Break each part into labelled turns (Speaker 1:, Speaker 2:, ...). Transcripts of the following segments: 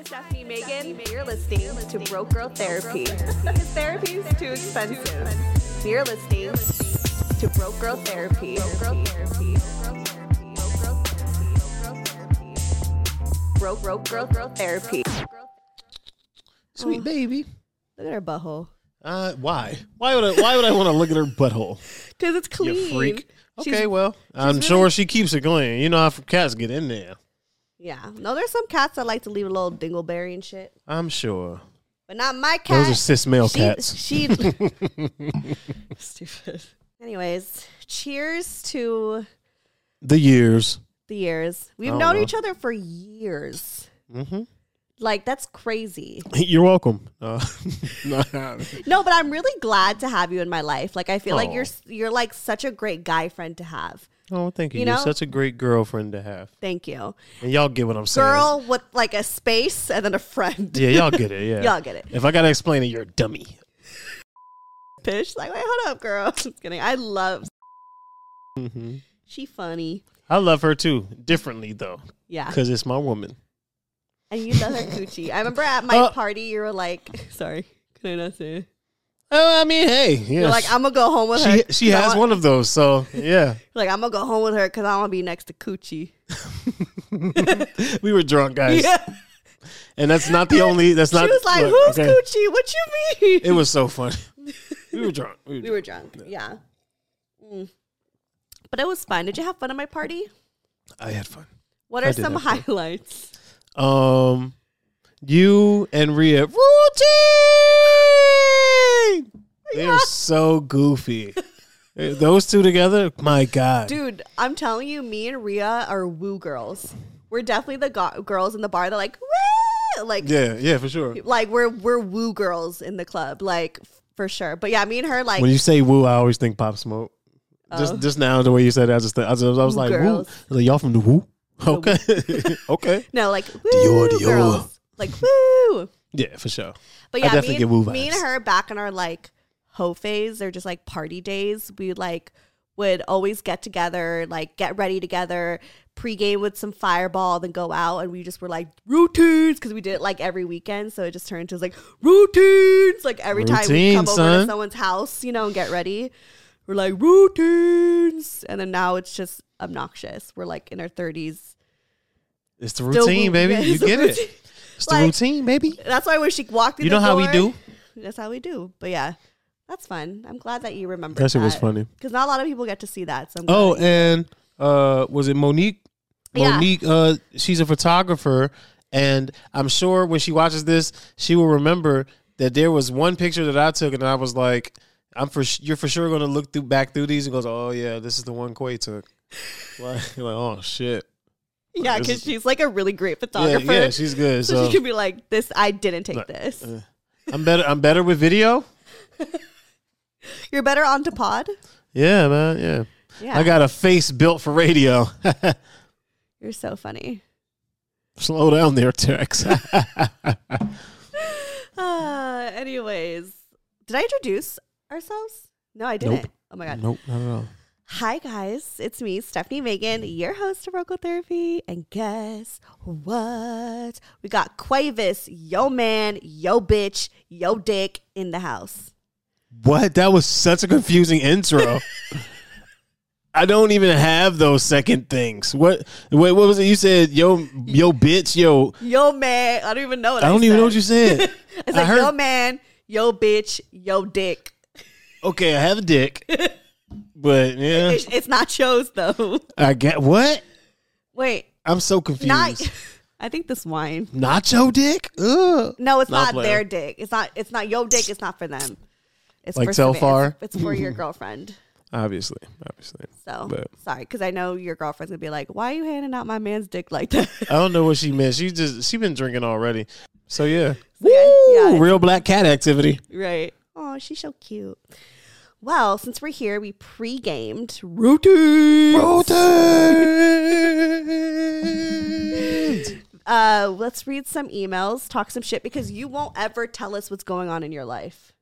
Speaker 1: Hi, this is Stefanie Maegan. You're listening to Broke Girl Therapy. Because therapy is too expensive. You're listening to Broke Girl Therapy. Broke Broke Girl Girl Therapy.
Speaker 2: Sweet baby.
Speaker 1: Look at her butthole.
Speaker 2: Uh, why? Why would I? Why would I want to look at her butthole?
Speaker 1: Because it's clean.
Speaker 2: You freak.
Speaker 1: She's-
Speaker 2: Okay, well, I'm
Speaker 1: really-
Speaker 2: sure she keeps it clean. You know how cats get in there.
Speaker 1: Yeah. No, there's some cats that like to leave a little dingleberry and shit.
Speaker 2: I'm sure.
Speaker 1: But not my cat.
Speaker 2: Those are cis male
Speaker 1: she,
Speaker 2: cats.
Speaker 1: She stupid. Anyways, cheers to
Speaker 2: The years.
Speaker 1: the years. We've known
Speaker 2: well.
Speaker 1: each other for years.
Speaker 2: hmm
Speaker 1: Like that's crazy.
Speaker 2: You're welcome. Uh, no,
Speaker 1: No, but I'm really glad to have you in my life. Like I feel like you're you're like such a great guy friend to have.
Speaker 2: Oh, thank you.
Speaker 1: You
Speaker 2: You are such a great girlfriend to have.
Speaker 1: Thank you.
Speaker 2: And y'all get what I'm saying.
Speaker 1: Girl with like a space and then a friend.
Speaker 2: Yeah, y'all get it. Yeah.
Speaker 1: Y'all get it.
Speaker 2: If I gotta explain it, you're a dummy.
Speaker 1: Pish. Like, wait, hold up, girl. Just kidding. I love
Speaker 2: hmm
Speaker 1: she funny.
Speaker 2: I love her too, differently though,
Speaker 1: Yeah.
Speaker 2: because it's my woman.
Speaker 1: And you love her coochie. I remember at my
Speaker 2: Uh,
Speaker 1: party you were like sorry, can I not say it?
Speaker 2: Oh, I mean, hey, yeah.
Speaker 1: You're like, I'm gonna go home with her.
Speaker 2: she has
Speaker 1: want-
Speaker 2: one of those, so yeah.
Speaker 1: Like, I'm gonna go home with her because I want to be next to Coochie.
Speaker 2: we were drunk, guys,
Speaker 1: Yeah.
Speaker 2: and that's not the only. That's not.
Speaker 1: she was like,
Speaker 2: look,
Speaker 1: "Who's
Speaker 2: okay.
Speaker 1: Coochie? What you mean?"
Speaker 2: It was so funny. We were drunk. We were
Speaker 1: we were drunk. Yeah. Mm. But it was fun. Did you have fun at my party?
Speaker 2: I had fun.
Speaker 1: What are some
Speaker 2: have fun.
Speaker 1: highlights?
Speaker 2: Um, you and Rhea routine. They are so goofy. Those two together, my God.
Speaker 1: Dude, I'm telling you, me and Rhea are woo girls. We're definitely the go- girls in the bar. They're like, woo! Like,
Speaker 2: Yeah, yeah, for sure.
Speaker 1: like we're we're woo girls in the club, like for sure. But yeah, me and her like
Speaker 2: When you say woo, I always think Pop Smoke. Just
Speaker 1: Oh.
Speaker 2: just now, the way you said that, I just, I was, I was
Speaker 1: Woo
Speaker 2: like, woo. I was like, y'all from the woo? Okay, okay.
Speaker 1: no, like woo
Speaker 2: Dior, Dior.
Speaker 1: girls, like woo.
Speaker 2: Yeah, for sure.
Speaker 1: But
Speaker 2: I
Speaker 1: yeah,
Speaker 2: definitely
Speaker 1: me,
Speaker 2: get woo
Speaker 1: and, me and her back in our like hoe phase or just like party days, we like would always get together, like get ready together, pregame with some fireball, then go out, and we just were like routines because we did it like every weekend. So it just turned to like routines, like every time we come
Speaker 2: Routines,
Speaker 1: over to someone's house, you know, and get ready. We're like routines, and then now it's just obnoxious. We're like in our thirties.
Speaker 2: It's the routine, baby.
Speaker 1: Yeah,
Speaker 2: you get
Speaker 1: routine.
Speaker 2: it. It's the
Speaker 1: Like-
Speaker 2: routine, baby.
Speaker 1: That's why when she walked through
Speaker 2: You
Speaker 1: the
Speaker 2: know how we do?
Speaker 1: That's how we do. But yeah, that's fun. I'm glad that you remember.
Speaker 2: That shit was funny.
Speaker 1: because not a lot of people get to see that. So
Speaker 2: Oh, and uh, was it Monique?
Speaker 1: Yeah.
Speaker 2: Monique, uh, she's a photographer, and I'm sure when she watches this, she will remember that there was one picture that I took, and I was like, "I'm for sh- you're for sure going to look through back through these," and goes, "Oh yeah, this is the one Quai took." like, like, oh shit,
Speaker 1: yeah, because she's like a really great photographer.
Speaker 2: yeah, she's good.
Speaker 1: so,
Speaker 2: So,
Speaker 1: she could be like, "This, I didn't take this.
Speaker 2: uh, I'm better. I'm better with video.
Speaker 1: You're better on to pod."
Speaker 2: Yeah, man. Yeah.
Speaker 1: Yeah,
Speaker 2: I got a face built for radio.
Speaker 1: You're so funny.
Speaker 2: Slow down there, Tex.
Speaker 1: Uh, anyways, did I introduce ourselves? No, I didn't.
Speaker 2: Nope.
Speaker 1: Oh my god.
Speaker 2: nope, not at all.
Speaker 1: Hi guys, it's me, Stefanie Maegan, your host of Broke Girl Therapy, and guess what? We got Quavis, yo man, yo bitch, yo dick in the house.
Speaker 2: What? That was such a confusing intro. I don't even have those second things. What? Wait, what was it? You said yo, yo, bitch, yo.
Speaker 1: Yo man, I don't even know what
Speaker 2: I
Speaker 1: I,
Speaker 2: don't even know what
Speaker 1: said.
Speaker 2: you said.
Speaker 1: It's
Speaker 2: I
Speaker 1: like
Speaker 2: heard-
Speaker 1: yo man, yo bitch, yo dick.
Speaker 2: Okay, I have a dick, but yeah,
Speaker 1: It's, it's not shows though.
Speaker 2: I get what?
Speaker 1: Wait,
Speaker 2: I'm so confused.
Speaker 1: not. I think this wine.
Speaker 2: Nacho dick? Ugh.
Speaker 1: No, it's
Speaker 2: Not
Speaker 1: not
Speaker 2: player.
Speaker 1: their dick. It's not. It's not yo dick. It's not for them. It's
Speaker 2: Like
Speaker 1: for
Speaker 2: so
Speaker 1: Savannah.
Speaker 2: far?
Speaker 1: It's, it's for your girlfriend.
Speaker 2: Obviously, obviously.
Speaker 1: So
Speaker 2: But-
Speaker 1: sorry, because I know your girlfriend's gonna be like, "Why are you handing out my man's dick like that?"
Speaker 2: I don't know what she meant. She just she been drinking already. So yeah,
Speaker 1: yeah,
Speaker 2: Woo!
Speaker 1: yeah.
Speaker 2: real black cat activity.
Speaker 1: Right. Oh, she's so cute. Well, since we're here, we pre-gamed routine. Uh, let's read some emails, talk some shit because you won't ever tell us what's going on in your life.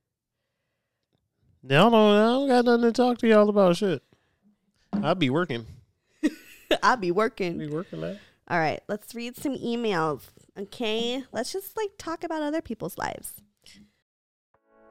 Speaker 2: Y'all don't, I don't got nothing to talk to y'all about shit. I'll be working.
Speaker 1: I'll be working.
Speaker 2: Be working, man.
Speaker 1: All right, let's read some emails. Okay, let's just like talk about other people's lives.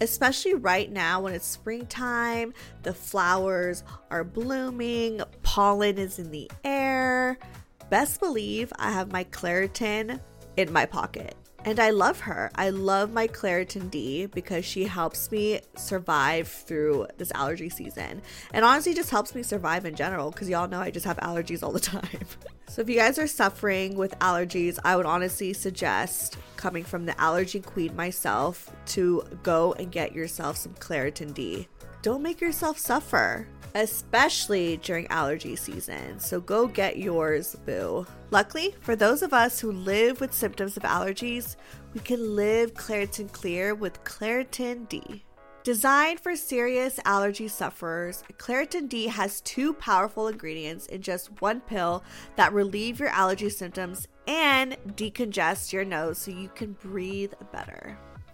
Speaker 1: especially right now when it's springtime, the flowers are blooming, pollen is in the air. Best believe I have my Claritin in my pocket. And I love her. I love my Claritin D because she helps me survive through this allergy season. And honestly, just helps me survive in general because y'all know I just have allergies all the time. so if you guys are suffering with allergies, I would honestly suggest coming from the allergy queen myself to go and get yourself some Claritin D. Don't make yourself suffer, especially during allergy season. So go get yours, boo. Luckily, for those of us who live with symptoms of allergies, we can live Claritin Clear with Claritin D. Designed for serious allergy sufferers, Claritin D has two powerful ingredients in just one pill that relieve your allergy symptoms and decongest your nose so you can breathe better.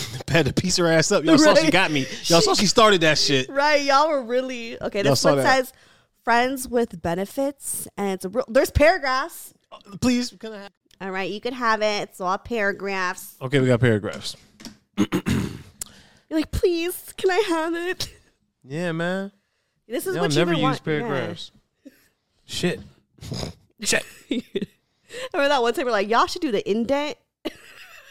Speaker 2: Had to piece her ass up. Y'all saw she got me. Y'all saw she started that shit.
Speaker 1: Right, y'all were really okay. This one
Speaker 2: that.
Speaker 1: says friends with benefits, and it's a real. There's paragraphs.
Speaker 2: Uh, please, can I have?
Speaker 1: All right, you can have it. It's all paragraphs.
Speaker 2: Okay, we got paragraphs.
Speaker 1: You're like, please, can I have it?
Speaker 2: Yeah, man.
Speaker 1: This is
Speaker 2: Y'all
Speaker 1: what you
Speaker 2: never use
Speaker 1: want.
Speaker 2: paragraphs. Shit. Shit.
Speaker 1: Yeah. Remember that one time we're like, y'all should do the indent.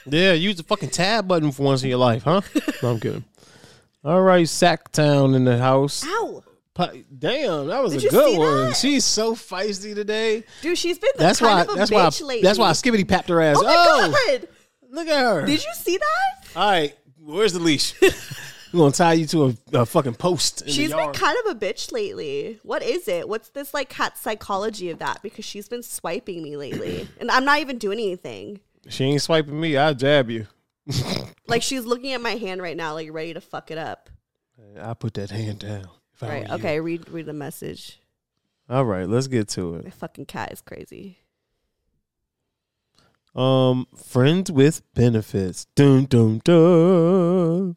Speaker 2: Yeah, use the fucking tab button for once in your life, huh? no, I'm kidding. All right, Sacktown in the house.
Speaker 1: Ow,
Speaker 2: Damn, that was
Speaker 1: Did
Speaker 2: a
Speaker 1: you
Speaker 2: good
Speaker 1: see
Speaker 2: one.
Speaker 1: that?
Speaker 2: She's so feisty today.
Speaker 1: dude, she's been the
Speaker 2: That's
Speaker 1: kind
Speaker 2: why.
Speaker 1: of a
Speaker 2: That's why.
Speaker 1: bitch lately.
Speaker 2: That's why skibbity papped her ass.
Speaker 1: Oh my god!
Speaker 2: look at her.
Speaker 1: Did you see that?
Speaker 2: All right, where's the leash? We're gonna tie you to a, a fucking post. In
Speaker 1: She's
Speaker 2: the
Speaker 1: been
Speaker 2: yard.
Speaker 1: kind of a bitch lately. What is it? What's this like cat psychology of that? Because she's been swiping me lately, and I'm not even doing anything.
Speaker 2: She ain't swiping me. I jab you.
Speaker 1: Like she's looking at my hand right now, like ready to fuck it up.
Speaker 2: I put that hand down. if
Speaker 1: Right?
Speaker 2: were you.
Speaker 1: Okay. Read read the message.
Speaker 2: All right, let's get to it.
Speaker 1: My fucking cat is crazy.
Speaker 2: Um, friends with benefits. Dun dun dun.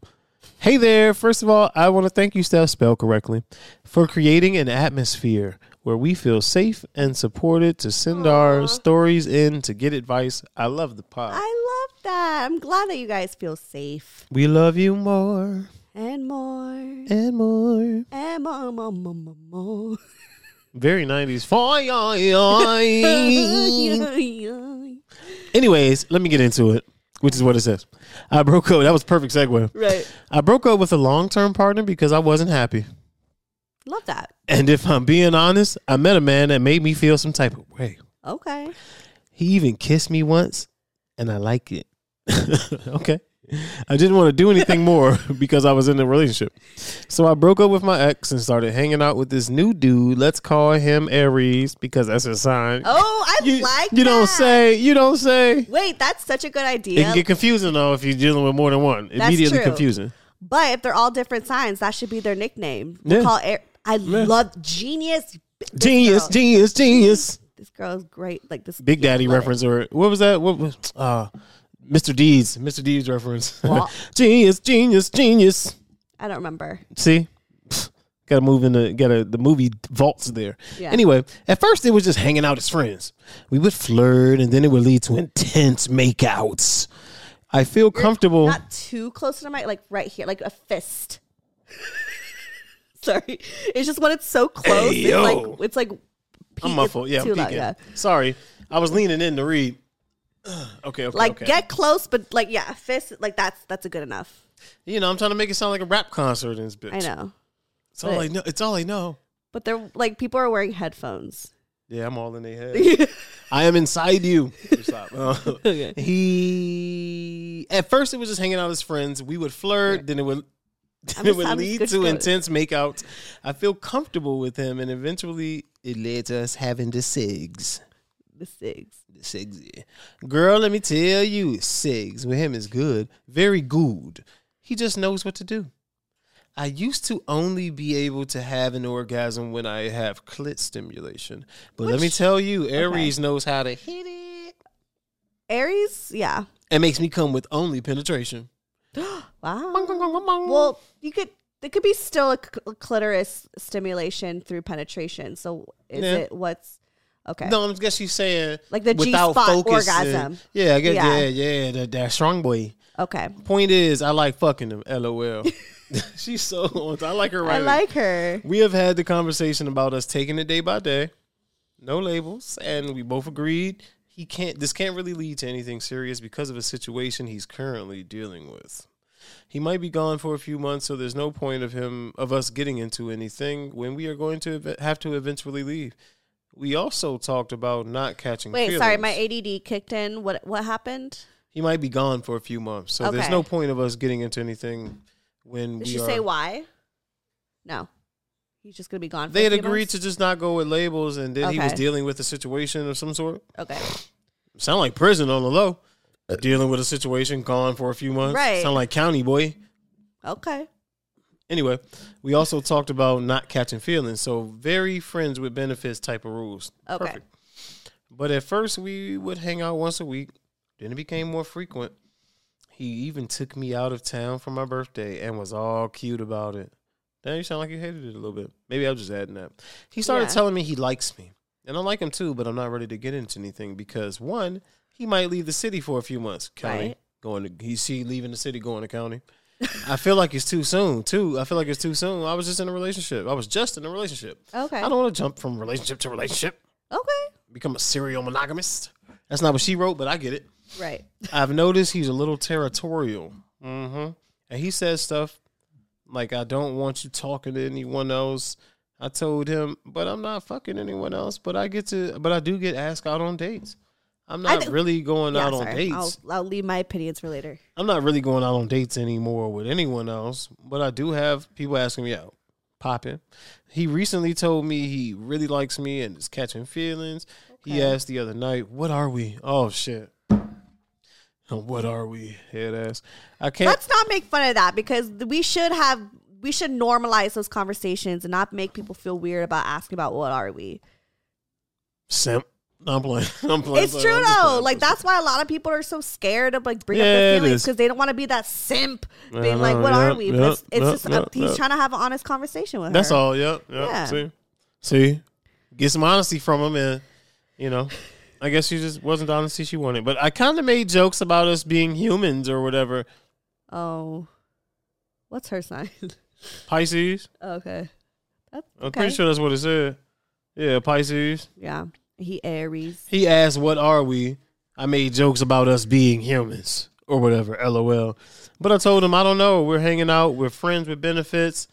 Speaker 2: Hey there. First of all, I want to thank you, Steph, spell correctly, for creating an atmosphere where we feel safe and supported to send our stories in to get advice. I love the pod.
Speaker 1: I love that. I'm glad that you guys feel safe
Speaker 2: we love you more
Speaker 1: and more
Speaker 2: and more.
Speaker 1: and more, more, more, more, more.
Speaker 2: Very 90s. Anyways, let me get into it. which is what it says. I broke up. That was perfect segue.
Speaker 1: Right.
Speaker 2: I broke up with a long term partner because I wasn't happy.
Speaker 1: Love that.
Speaker 2: And if I'm being honest, I met a man that made me feel some type of way.
Speaker 1: Okay.
Speaker 2: He even kissed me once, and I like it. okay. I didn't want to do anything more because I was in a relationship. So I broke up with my ex and started hanging out with this new dude. Let's call him Aries because that's his sign.
Speaker 1: Oh, I
Speaker 2: you,
Speaker 1: like
Speaker 2: You don't say. You don't say.
Speaker 1: Wait, that's such a good idea.
Speaker 2: It can get confusing though if you're dealing with more than one.
Speaker 1: That's
Speaker 2: Immediately
Speaker 1: true.
Speaker 2: confusing.
Speaker 1: but if they're all different signs, that should be their nickname. We'll
Speaker 2: Yeah.
Speaker 1: call Air- I
Speaker 2: Yeah.
Speaker 1: love genius. This
Speaker 2: Genius,
Speaker 1: girl-
Speaker 2: genius, genius.
Speaker 1: This girl is great. Like this
Speaker 2: Big Daddy reference or what was that? What was uh Mr. D's Mr. D's reference? Genius, genius, genius.
Speaker 1: I don't remember.
Speaker 2: See, got to move in the got to the movie vaults there.
Speaker 1: Yeah.
Speaker 2: Anyway, at first it was just hanging out as friends. We would flirt, and then it would lead to intense makeouts. I feel comfortable.
Speaker 1: Not too close to the mic, like right here, like a fist. Sorry, it's just when it's so close.
Speaker 2: Hey,
Speaker 1: it's
Speaker 2: yo.
Speaker 1: like it's like
Speaker 2: I'm muffled. Yeah, I'm
Speaker 1: too loud,
Speaker 2: peeking.
Speaker 1: yeah.
Speaker 2: Sorry, I was leaning in to read. okay, okay,
Speaker 1: Like
Speaker 2: okay.
Speaker 1: get close, but like yeah, fist. Like that's that's a good enough.
Speaker 2: you know, I'm trying to make it sound like a rap concert in this bitch.
Speaker 1: I know,
Speaker 2: It's all I know. It's all I know.
Speaker 1: but they're like people are wearing headphones.
Speaker 2: Yeah, I'm all in their head. I am inside you. Stop. Uh, He at first it was just hanging out as friends. We would flirt, then it would it would lead to intense makeouts. I feel comfortable with him, and eventually it led to us having the sigs.
Speaker 1: The six.
Speaker 2: The sigs, yeah. Girl, let me tell you, sigs with him is good, very good. He just knows what to do. I used to only be able to have an orgasm when I have clit stimulation, but let me tell you, Aries knows how to hit it.
Speaker 1: Aries, yeah.
Speaker 2: and makes me come with only penetration.
Speaker 1: Wow. Well, you could. It could be still a clitoris stimulation through penetration. So is
Speaker 2: Yeah.
Speaker 1: it what's okay?
Speaker 2: No, I guess she's saying
Speaker 1: Like the G-spot orgasm.
Speaker 2: Yeah, I guess
Speaker 1: Yeah.
Speaker 2: yeah, yeah, that, that strong boy.
Speaker 1: Okay.
Speaker 2: Point is, I like fucking him. LOL. she's so. I like her right.
Speaker 1: I like her.
Speaker 2: We have had the conversation about us taking it day by day, no labels, and we both agreed he can't. This can't really lead to anything serious because of a situation he's currently dealing with. He might be gone for a few months, so there's no point of him of us getting into anything when we are going to have to eventually leave. We also talked about not catching.
Speaker 1: Wait,
Speaker 2: feelings.
Speaker 1: sorry, my ADD kicked in. What what happened?
Speaker 2: He might be gone for a few months, so there's no point of us getting into anything when
Speaker 1: Did
Speaker 2: we
Speaker 1: she
Speaker 2: are.
Speaker 1: say why? No, he's just gonna be gone. For
Speaker 2: They had agreed
Speaker 1: months?
Speaker 2: to just not go with labels, and then he was dealing with a situation of some sort.
Speaker 1: Okay.
Speaker 2: Sound like prison on the low. Dealing with a situation, gone for a few months.
Speaker 1: Right.
Speaker 2: Sound like county boy.
Speaker 1: Okay.
Speaker 2: Anyway, we also talked about not catching feelings. So very friends with benefits type of rules.
Speaker 1: Okay.
Speaker 2: But at first we would hang out once a week. Then it became more frequent. He even took me out of town for my birthday and was all cute about it. Now you sound like you hated it a little bit. Maybe I was just adding that. He started
Speaker 1: Yeah.
Speaker 2: telling me he likes me. And I like him too, but I'm not ready to get into anything because one, he might leave the city for a few months. County.
Speaker 1: Right.
Speaker 2: Going to he's see leaving the city, going to county. I feel like it's too soon, too. I feel like it's too soon. I was just in a relationship. I was just in a relationship.
Speaker 1: Okay.
Speaker 2: I don't want to jump from relationship to relationship
Speaker 1: Okay.
Speaker 2: become a serial monogamist. That's not what she wrote, but I get it.
Speaker 1: Right.
Speaker 2: I've noticed he's a little territorial. Mm-hmm. And he says stuff like, I don't want you talking to anyone else. I told him, but I'm not fucking anyone else. But I get to, but I do get asked out on dates. I'm not
Speaker 1: thi-
Speaker 2: really going
Speaker 1: Yeah,
Speaker 2: out on dates.
Speaker 1: I'll, I'll leave my opinions for later.
Speaker 2: I'm not really going out on dates anymore with anyone else, but I do have people asking me out. Popping. He recently told me he really likes me and is catching feelings. He asked the other night, "What are we?" Oh shit. What are we? Head ass. I can't.
Speaker 1: Let's not make fun of that because we should have we should normalize those conversations and not make people feel weird about asking about what are we.
Speaker 2: Simp. I'm playing. I'm playing.
Speaker 1: It's true though. Like that's why a lot of people are so scared of like bring
Speaker 2: Yeah,
Speaker 1: up their feelings because they don't want to be that simp being like, "What are
Speaker 2: yep,
Speaker 1: we?" But
Speaker 2: yep,
Speaker 1: it's, it's just uh,
Speaker 2: yep,
Speaker 1: he's trying to have an honest conversation with
Speaker 2: That's
Speaker 1: her.
Speaker 2: all. Yep. Yep.
Speaker 1: Yeah.
Speaker 2: See, see, get some honesty from him, and you know, I guess she just wasn't the honesty she wanted. But I kind of made jokes about us being humans or whatever.
Speaker 1: Oh, what's her sign?
Speaker 2: Pisces.
Speaker 1: okay, that's
Speaker 2: I'm
Speaker 1: okay.
Speaker 2: pretty sure that's what it said. Yeah, Pisces.
Speaker 1: Yeah, he Aries.
Speaker 2: He asked, "What are we?" I made jokes about us being humans or whatever. LOL. But I told him I don't know. We're hanging out. We're friends with benefits,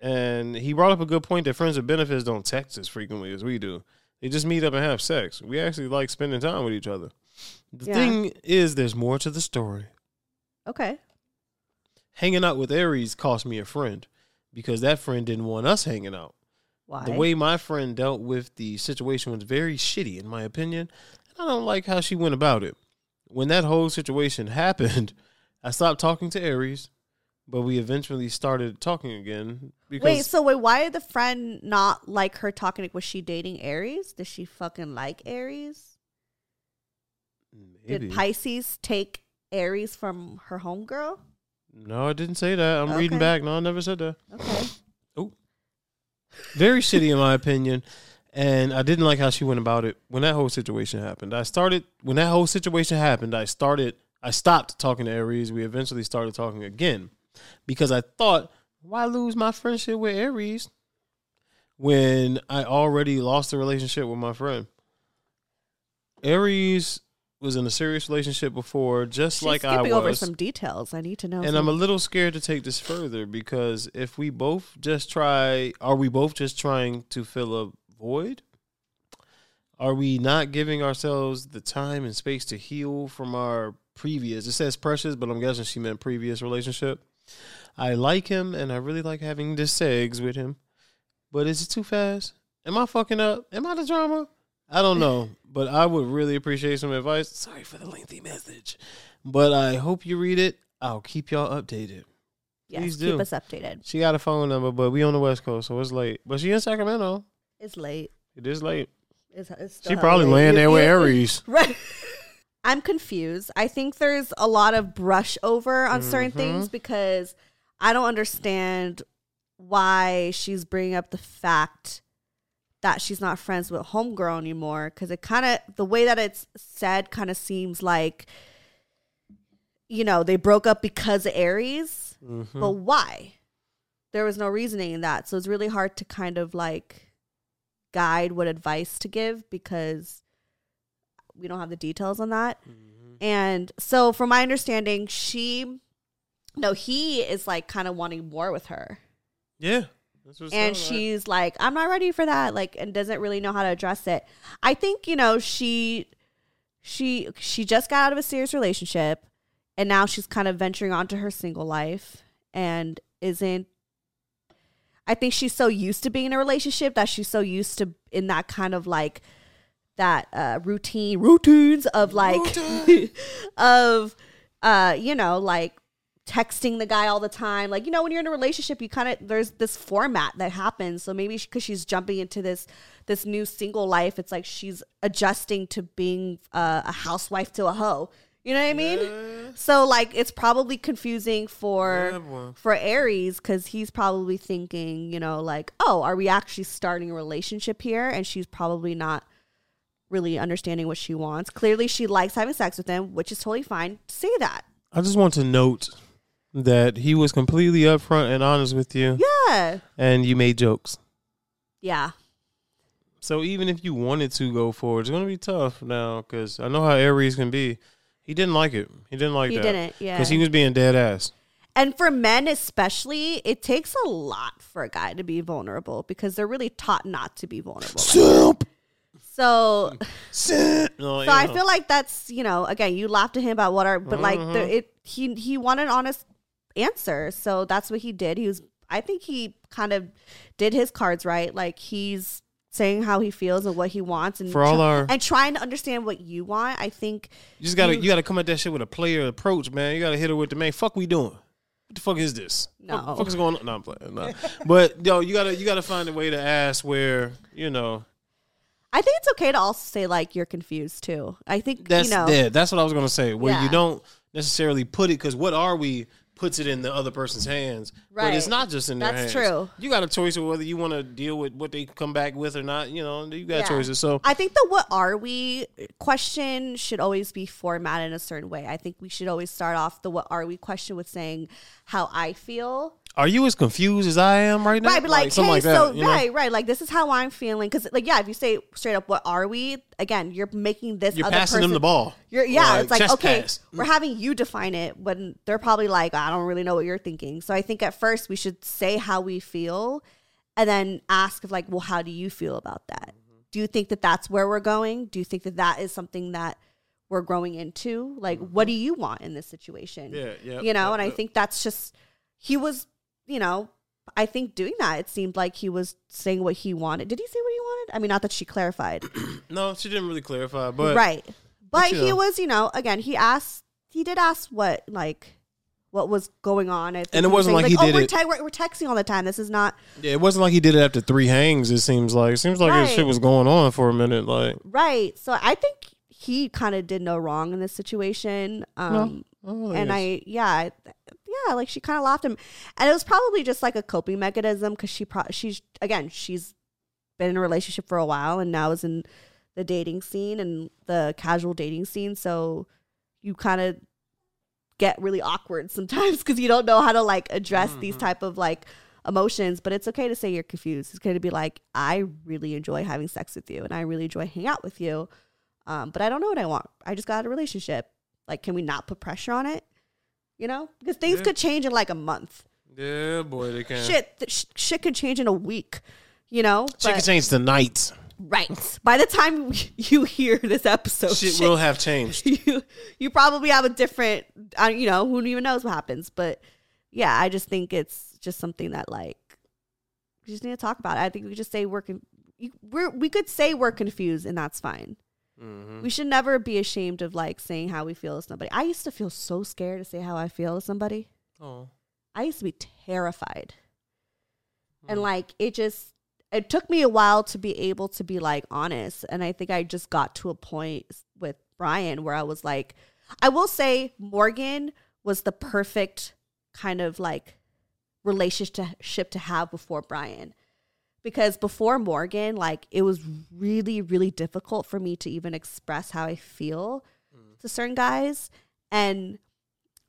Speaker 2: and he brought up a good point that friends with benefits don't text as frequently as we do. They just meet up and have sex. We actually like spending time with each other. The
Speaker 1: Yeah.
Speaker 2: thing is, there's more to the story.
Speaker 1: Okay.
Speaker 2: Hanging out with Aries cost me a friend because that friend didn't want us hanging out.
Speaker 1: Why?
Speaker 2: The way my friend dealt with the situation was very shitty, in my opinion. And I don't like how she went about it. When that whole situation happened, I stopped talking to Aries, but we eventually started talking again
Speaker 1: Wait, so wait, why did the friend not like her talking? Was she dating Aries? Did she fucking like Aries?
Speaker 2: maybe.
Speaker 1: Did Pisces take Aries from her homegirl?
Speaker 2: no, I didn't say that. I'm reading back. No, I never said that.
Speaker 1: Okay.
Speaker 2: Oh, very shitty in my opinion. And I didn't like how she went about it when that whole situation happened. I started when that whole situation happened. I started. I stopped talking to Aries. We eventually started talking again because I thought, why lose my friendship with Aries when I already lost the relationship with my friend? Aries was in a serious relationship before, just
Speaker 1: She's
Speaker 2: like I was.
Speaker 1: Over some details, I need to know.
Speaker 2: And
Speaker 1: some.
Speaker 2: I'm a little scared to take this further because if we both just try, are we both just trying to fill a void? Are we not giving ourselves the time and space to heal from our previous? It says precious, but I'm guessing she meant previous relationship. I like him and I really like having the segs with him. But is it too fast? Am I fucking up? Am I the drama? I don't know. but I would really appreciate some advice. Sorry for the lengthy message. But I hope you read it. I'll keep y'all updated.
Speaker 1: yes,
Speaker 2: Please
Speaker 1: keep us updated.
Speaker 2: She got a phone number, but we on the West Coast, so it's late. But she in Sacramento.
Speaker 1: It's late.
Speaker 2: It is late.
Speaker 1: It's, it's still
Speaker 2: She probably
Speaker 1: late.
Speaker 2: laying there with Aries.
Speaker 1: Right. I'm confused. I think there's a lot of brush over on certain
Speaker 2: Mm-hmm.
Speaker 1: things because I don't understand why she's bringing up the fact that she's not friends with homegirl anymore because it kind of the way that it's said kind of seems like you know they broke up because of aries
Speaker 2: Mm-hmm.
Speaker 1: but why? There was no reasoning in that so it's really hard to kind of like guide what advice to give because we don't have the details on that. And so from my understanding she no he is like kind of wanting more with her
Speaker 2: Yeah.
Speaker 1: And
Speaker 2: sounding like.
Speaker 1: she's like i'm not ready for that like and doesn't really know how to address it i think you know she she she just got out of a serious relationship and now she's kind of venturing onto her single life and isn't i think she's so used to being in a relationship that she's so used to in that kind of like that uh routine routines of like of uh you know like texting the guy all the time. Like you know when you're in a relationship you kind of there's this format that happens. So maybe because she's jumping into this this new single life it's like she's adjusting to being uh, a housewife to a hoe. You know what i mean? So like it's probably confusing for
Speaker 2: Yeah,
Speaker 1: for aries because he's probably thinking you know like oh are we actually starting a relationship here? And she's probably not really understanding what she wants. Clearly she likes having sex with him which is totally fine say that.
Speaker 2: I just want to note that he was completely upfront and honest with you,
Speaker 1: yeah
Speaker 2: and you made jokes.
Speaker 1: yeah
Speaker 2: So even if you wanted to go forward, it's gonna be tough now because I know how Aries can be. He didn't like it. He didn't like
Speaker 1: He
Speaker 2: that.
Speaker 1: didn't, yeah.
Speaker 2: Because he was being dead ass.
Speaker 1: And for men especially, it takes a lot for a guy to be vulnerable because they're really taught not to be vulnerable. like. So, so I feel like that's you know again you laughed at him about what are but like
Speaker 2: Mm-hmm.
Speaker 1: the, it he he wanted honest answer so that's what he did he was I think he kind of did his cards right like he's saying how he feels and what he wants and
Speaker 2: For all our-
Speaker 1: and trying to understand what you want I think
Speaker 2: You just gotta you gotta come at that shit with a player approach, man. You gotta hit her with the man. Fuck, we doing? What the fuck is this?
Speaker 1: No.
Speaker 2: What the fuck is going on? No, I'm playing. No. but yo, you gotta you gotta find a way to ask where you know
Speaker 1: I think it's okay to also say like you're confused too I think
Speaker 2: that's
Speaker 1: you know
Speaker 2: yeah, that's what I was gonna say. Where
Speaker 1: Yeah.
Speaker 2: you don't necessarily put it because what are we puts it in the other person's hands, but it's not just in their
Speaker 1: That's
Speaker 2: hands.
Speaker 1: true.
Speaker 2: You got a choice of whether you want to deal with what they come back with or not. You know, you got
Speaker 1: Yeah.
Speaker 2: choices. So
Speaker 1: I think the what are we question should always be formatted in a certain way. I think we should always start off the what are we question with saying how I feel.
Speaker 2: Are you as confused as I am right now?
Speaker 1: Right, but like,
Speaker 2: something
Speaker 1: hey,
Speaker 2: like that,
Speaker 1: so
Speaker 2: know?
Speaker 1: right, right, like this is how I'm feeling. Because, like, yeah, if you say straight up, "What are we?" Again, you're making this.
Speaker 2: You're
Speaker 1: other
Speaker 2: passing them the ball.
Speaker 1: You're yeah,
Speaker 2: Like,
Speaker 1: it's like okay,
Speaker 2: pass.
Speaker 1: we're having you define it when they're probably like, I don't really know what you're thinking. So I think at first we should say how we feel, and then ask if like, well, how do you feel about that?
Speaker 2: Mm-hmm.
Speaker 1: Do you think that that's where we're going? Do you think that that is something that we're growing into? Like, what do you want in this situation?
Speaker 2: Mm-hmm. Yeah, yeah,
Speaker 1: you know,
Speaker 2: yeah,
Speaker 1: and I think that's just he was, you know. I think doing that, it seemed like he was saying what he wanted. Did he say what he wanted? I mean, not that she clarified.
Speaker 2: No, she didn't really clarify, but
Speaker 1: right. But
Speaker 2: you
Speaker 1: he
Speaker 2: know.
Speaker 1: was, you know, again, he asked, he did ask what, like, what was going on.
Speaker 2: And it
Speaker 1: was
Speaker 2: wasn't
Speaker 1: saying,
Speaker 2: like he
Speaker 1: oh,
Speaker 2: did
Speaker 1: we're,
Speaker 2: it-
Speaker 1: te- we're, we're texting all the time. This is not
Speaker 2: Yeah, it wasn't like he did it after three hangs. It seems like it seems like
Speaker 1: Right.
Speaker 2: his shit was going on for a minute. Like
Speaker 1: right. So I think he kind of did no wrong in this situation. Um,
Speaker 2: Oh,
Speaker 1: and
Speaker 2: yes.
Speaker 1: I, yeah, I- yeah, like she kind of laughed him, and it was probably just like a coping mechanism because she, pro- she's again, she's been in a relationship for a while and now is in the dating scene and the casual dating scene. So you kind of get really awkward sometimes because you don't know how to like address these type of like emotions. But it's okay to say you're confused. It's okay to be like, I really enjoy having sex with you and I really enjoy hanging out with you. Um, but I don't know what I want. I just got a relationship. Like, can we not put pressure on it? You know, because things
Speaker 2: Yeah.
Speaker 1: could change in like a month.
Speaker 2: yeah, boy, they can.
Speaker 1: Shit, th- sh- shit could change in a week. You know,
Speaker 2: Shit can
Speaker 1: But-
Speaker 2: change tonight.
Speaker 1: Right. By the time you hear this episode,
Speaker 2: Shit will have changed.
Speaker 1: You you probably have a different. Uh, you know, who even knows what happens? But yeah, I just think it's just something that like we just need to talk about. It. I think we just say we're con- we're we could say we're confused, and that's fine.
Speaker 2: Mm-hmm.
Speaker 1: We should never be ashamed of like saying how we feel to somebody. I used to feel so scared to say how I feel to somebody.
Speaker 2: Oh,
Speaker 1: I used to be terrified. And like it just it took me a while to be able to be like honest. And I think I just got to a point with Brian where I was like I will say Morgan was the perfect kind of like relationship to have before Brian. Because before Morgan, like it was really, really difficult for me to even express how I feel mm. to certain guys. And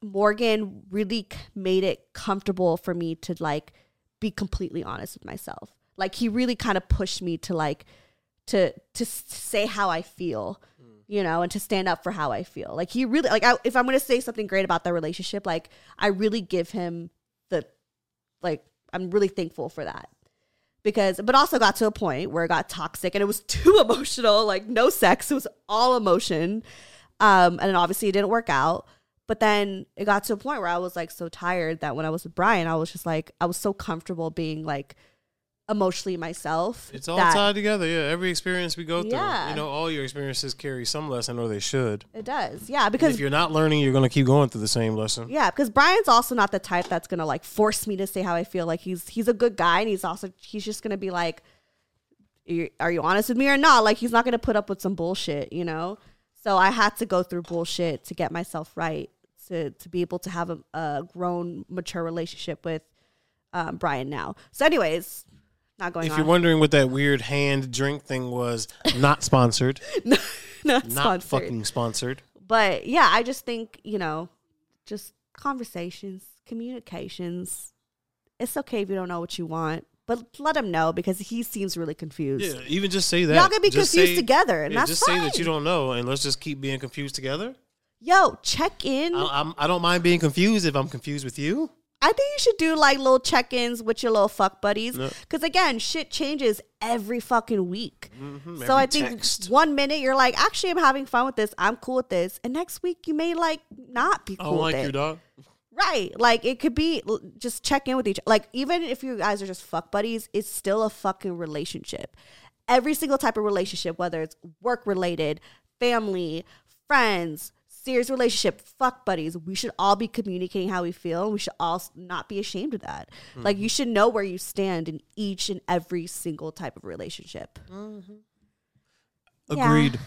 Speaker 1: Morgan really made it comfortable for me to like be completely honest with myself. Like he really kind of pushed me to like to to say how I feel, mm. you know, and to stand up for how I feel. Like he really like I, if I'm going to say something great about the relationship, like I really give him the like I'm really thankful for that. Because but also got to a point where it got toxic and it was too emotional, like no sex, it was all emotion. Um and obviously it didn't work out. But then it got to a point where I was like so tired that when I was with Brian, I was just like I was so comfortable being like emotionally myself.
Speaker 2: it's all
Speaker 1: that
Speaker 2: tied together. Yeah, every experience we go through.
Speaker 1: Yeah.
Speaker 2: You know, all your experiences carry some lesson, or they should.
Speaker 1: It does. Yeah,
Speaker 2: And
Speaker 1: because
Speaker 2: if you're not learning, you're gonna keep going through the same lesson.
Speaker 1: Yeah, because Brian's also not the type that's gonna like force me to say how I feel. Like he's he's a good guy, and he's also he's just gonna be like, "Are you honest with me or not?" Like he's not gonna put up with some bullshit, you know. So I had to go through bullshit to get myself right to to be able to have a, a grown, mature relationship with um, Brian now. So, anyways, not going
Speaker 2: If
Speaker 1: on.
Speaker 2: you're wondering what that weird hand drink thing was, not sponsored,
Speaker 1: not
Speaker 2: not
Speaker 1: sponsored.
Speaker 2: fucking sponsored.
Speaker 1: But yeah, I just think, you know, just conversations, communications. It's okay if you don't know what you want, but let him know because he seems really confused.
Speaker 2: Yeah, even just say that.
Speaker 1: Y'all can be
Speaker 2: Just
Speaker 1: confused
Speaker 2: say-
Speaker 1: together, and
Speaker 2: yeah,
Speaker 1: that's
Speaker 2: just say that you don't know, and let's just keep being confused together.
Speaker 1: Yo, check in.
Speaker 2: I, I'm, I don't mind being confused if I'm confused with you.
Speaker 1: I think you should do like little check ins with your little fuck buddies. Because again, shit changes every fucking week.
Speaker 2: Mhm,
Speaker 1: so
Speaker 2: every
Speaker 1: I think
Speaker 2: text.
Speaker 1: one minute you're like, actually, I'm having fun with this. I'm cool with this. And next week you may like not be
Speaker 2: I
Speaker 1: cool with
Speaker 2: like
Speaker 1: it.
Speaker 2: you, dog.
Speaker 1: Right. Like it could be just check in with each like even if you guys are just fuck buddies, it's still a fucking relationship. Every single type of relationship, whether it's work related, family, friends, serious relationship, fuck buddies, we should all be communicating how we feel and we should all not be ashamed of that. Like you should know where you stand in each and every single type of relationship. Yeah.
Speaker 2: Agreed.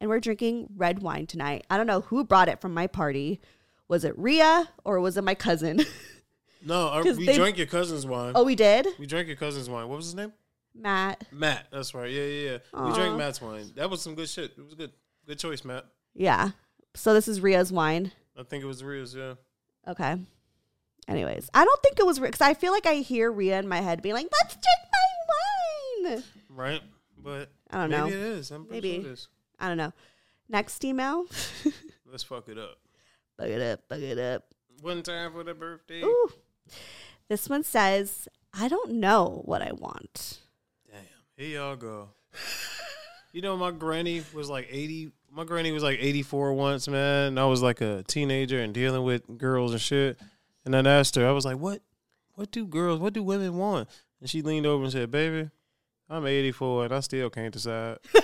Speaker 1: And we're drinking red wine tonight. I don't know who brought it from my party. Was it Ria or was it my cousin?
Speaker 2: No, uh,
Speaker 1: 'Cause
Speaker 2: we
Speaker 1: they-
Speaker 2: drank your cousin's wine.
Speaker 1: oh, we did?
Speaker 2: we drank your cousin's wine. What was his name?
Speaker 1: Matt.
Speaker 2: Matt. That's right. Yeah, yeah, yeah. We drank Matt's wine. That was some good shit. It was good. Good choice, Matt.
Speaker 1: Yeah. So this is Ria's wine.
Speaker 2: I think it was Ria's. Yeah.
Speaker 1: Okay. Anyways, I don't think it was because I feel like I hear Rhea in my head being like, "Let's drink my wine."
Speaker 2: Right, but
Speaker 1: I don't
Speaker 2: maybe
Speaker 1: know.
Speaker 2: it is. I'm
Speaker 1: Maybe
Speaker 2: sure it is.
Speaker 1: I don't know. Next email.
Speaker 2: Let's fuck it up.
Speaker 1: Bug it up, bug it up.
Speaker 2: One time for the birthday.
Speaker 1: Ooh. This one says, I don't know what I want. Damn.
Speaker 2: Here y'all go. you know, my granny was like 80. My granny was like 84 once, man. And I was like a teenager and dealing with girls and shit. And I asked her, I was like, what, what do girls, what do women want? And she leaned over and said, baby, I'm 84 and I still can't decide.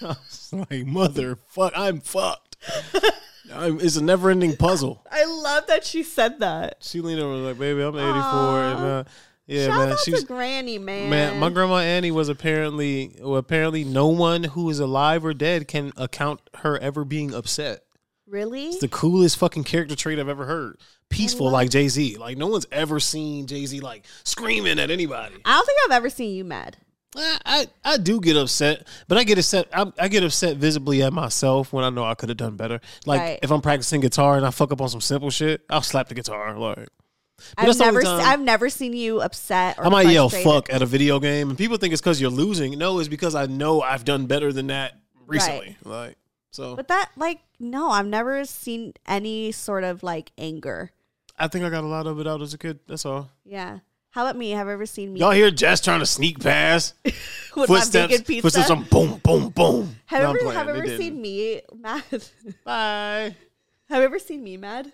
Speaker 2: I was like, mother, fuck, I'm fucked. I'm, it's a never ending puzzle.
Speaker 1: I love that she said that.
Speaker 2: She leaned over and was like, baby, I'm 84. And uh, yeah,
Speaker 1: Shout
Speaker 2: man.
Speaker 1: out
Speaker 2: She
Speaker 1: to
Speaker 2: was,
Speaker 1: Granny, man.
Speaker 2: Man, my grandma Annie was apparently well, apparently no one who is alive or dead can account her ever being upset.
Speaker 1: really?
Speaker 2: It's the coolest fucking character trait I've ever heard. Peaceful like Jay Z. Like no one's ever seen Jay Z like screaming at anybody.
Speaker 1: I don't think I've ever seen you mad.
Speaker 2: I, I I do get upset, but I get upset. I, I get upset visibly at myself when I know I could have done better. Like
Speaker 1: Right.
Speaker 2: if I'm practicing guitar and I fuck up on some simple shit, I'll slap the guitar. Like but
Speaker 1: I've never, se- I've never seen you upset. Or
Speaker 2: I might yell fuck at a video game, and people think it's because you're losing. No, it's because I know I've done better than that recently. Like so,
Speaker 1: But that, like, no, I've never seen any sort of like anger.
Speaker 2: I think I got a lot of it out as a kid. That's all.
Speaker 1: Yeah. How about me? Have you ever seen me
Speaker 2: Y'all hear Jess trying to sneak past
Speaker 1: with my
Speaker 2: footsteps?
Speaker 1: vegan pizza?
Speaker 2: Footsteps on boom, boom, boom.
Speaker 1: have you ever, have ever
Speaker 2: didn't.
Speaker 1: seen me mad?
Speaker 2: Bye.
Speaker 1: have you ever seen me mad?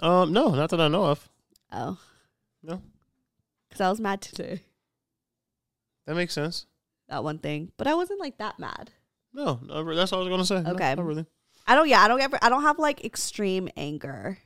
Speaker 2: Um, no, not that I know of.
Speaker 1: Oh,
Speaker 2: No,
Speaker 1: because I was mad today.
Speaker 2: that makes sense.
Speaker 1: That one thing, but I wasn't like that mad.
Speaker 2: No, no, that's all I was gonna say. No,
Speaker 1: Okay.
Speaker 2: not really.
Speaker 1: I don't. Yeah, I don't ever. I don't have like extreme anger.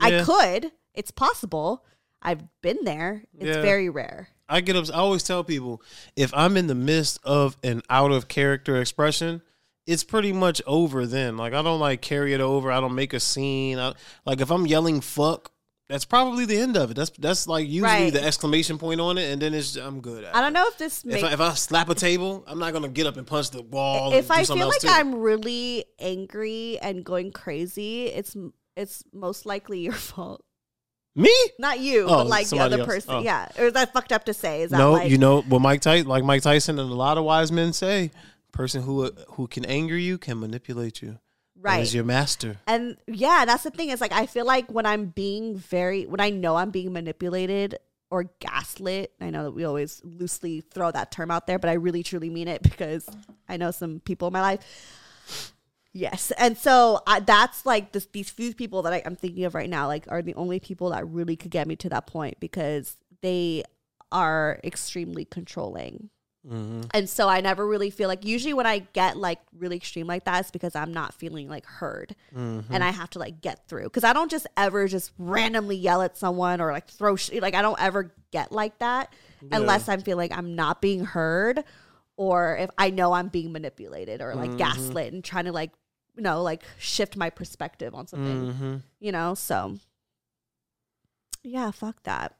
Speaker 1: I could. It's possible. I've been there. It's
Speaker 2: Yeah.
Speaker 1: very rare.
Speaker 2: I get up. I always tell people if I'm in the midst of an out of character expression, it's pretty much over. Then, like I don't like carry it over. I don't make a scene. I, like if I'm yelling "fuck," that's probably the end of it. That's that's like usually
Speaker 1: Right.
Speaker 2: the exclamation point on it, and then it's I'm good.
Speaker 1: I don't know if this
Speaker 2: If. I, if I slap a table, I'm not gonna get up and punch the wall.
Speaker 1: if I feel like
Speaker 2: too.
Speaker 1: I'm really angry and going crazy, it's it's most likely your fault.
Speaker 2: me,
Speaker 1: Not you,
Speaker 2: Oh,
Speaker 1: but like the other
Speaker 2: else.
Speaker 1: person.
Speaker 2: Oh.
Speaker 1: Yeah. Or is that fucked up to say? Is that
Speaker 2: no,
Speaker 1: like
Speaker 2: you know what Mike Tyson, like Mike Tyson, and a lot of wise men say, person who who can anger you can manipulate you.
Speaker 1: Right?
Speaker 2: is your master.
Speaker 1: And yeah, that's the thing. Is like I feel like when I'm being very when I know I'm being manipulated or gaslit, I know that we always loosely throw that term out there, but I really truly mean it because I know some people in my life. Yes, and so I, that's like this, these few people that I, I'm thinking of right now, like are the only people that really could get me to that point because they are extremely controlling. Mm-hmm. And so I never really feel like usually when I get like really extreme like that, it's because I'm not feeling like heard mm-hmm. and I have to like get through. Cause I don't just ever just randomly yell at someone or like throw sh- like I don't ever get like that unless I'm feeling I'm not being heard or if I know I'm being manipulated or like mm-hmm. gaslit and trying to like, you know, like shift my perspective on something,
Speaker 2: Mm-hmm.
Speaker 1: you know? So yeah, fuck that.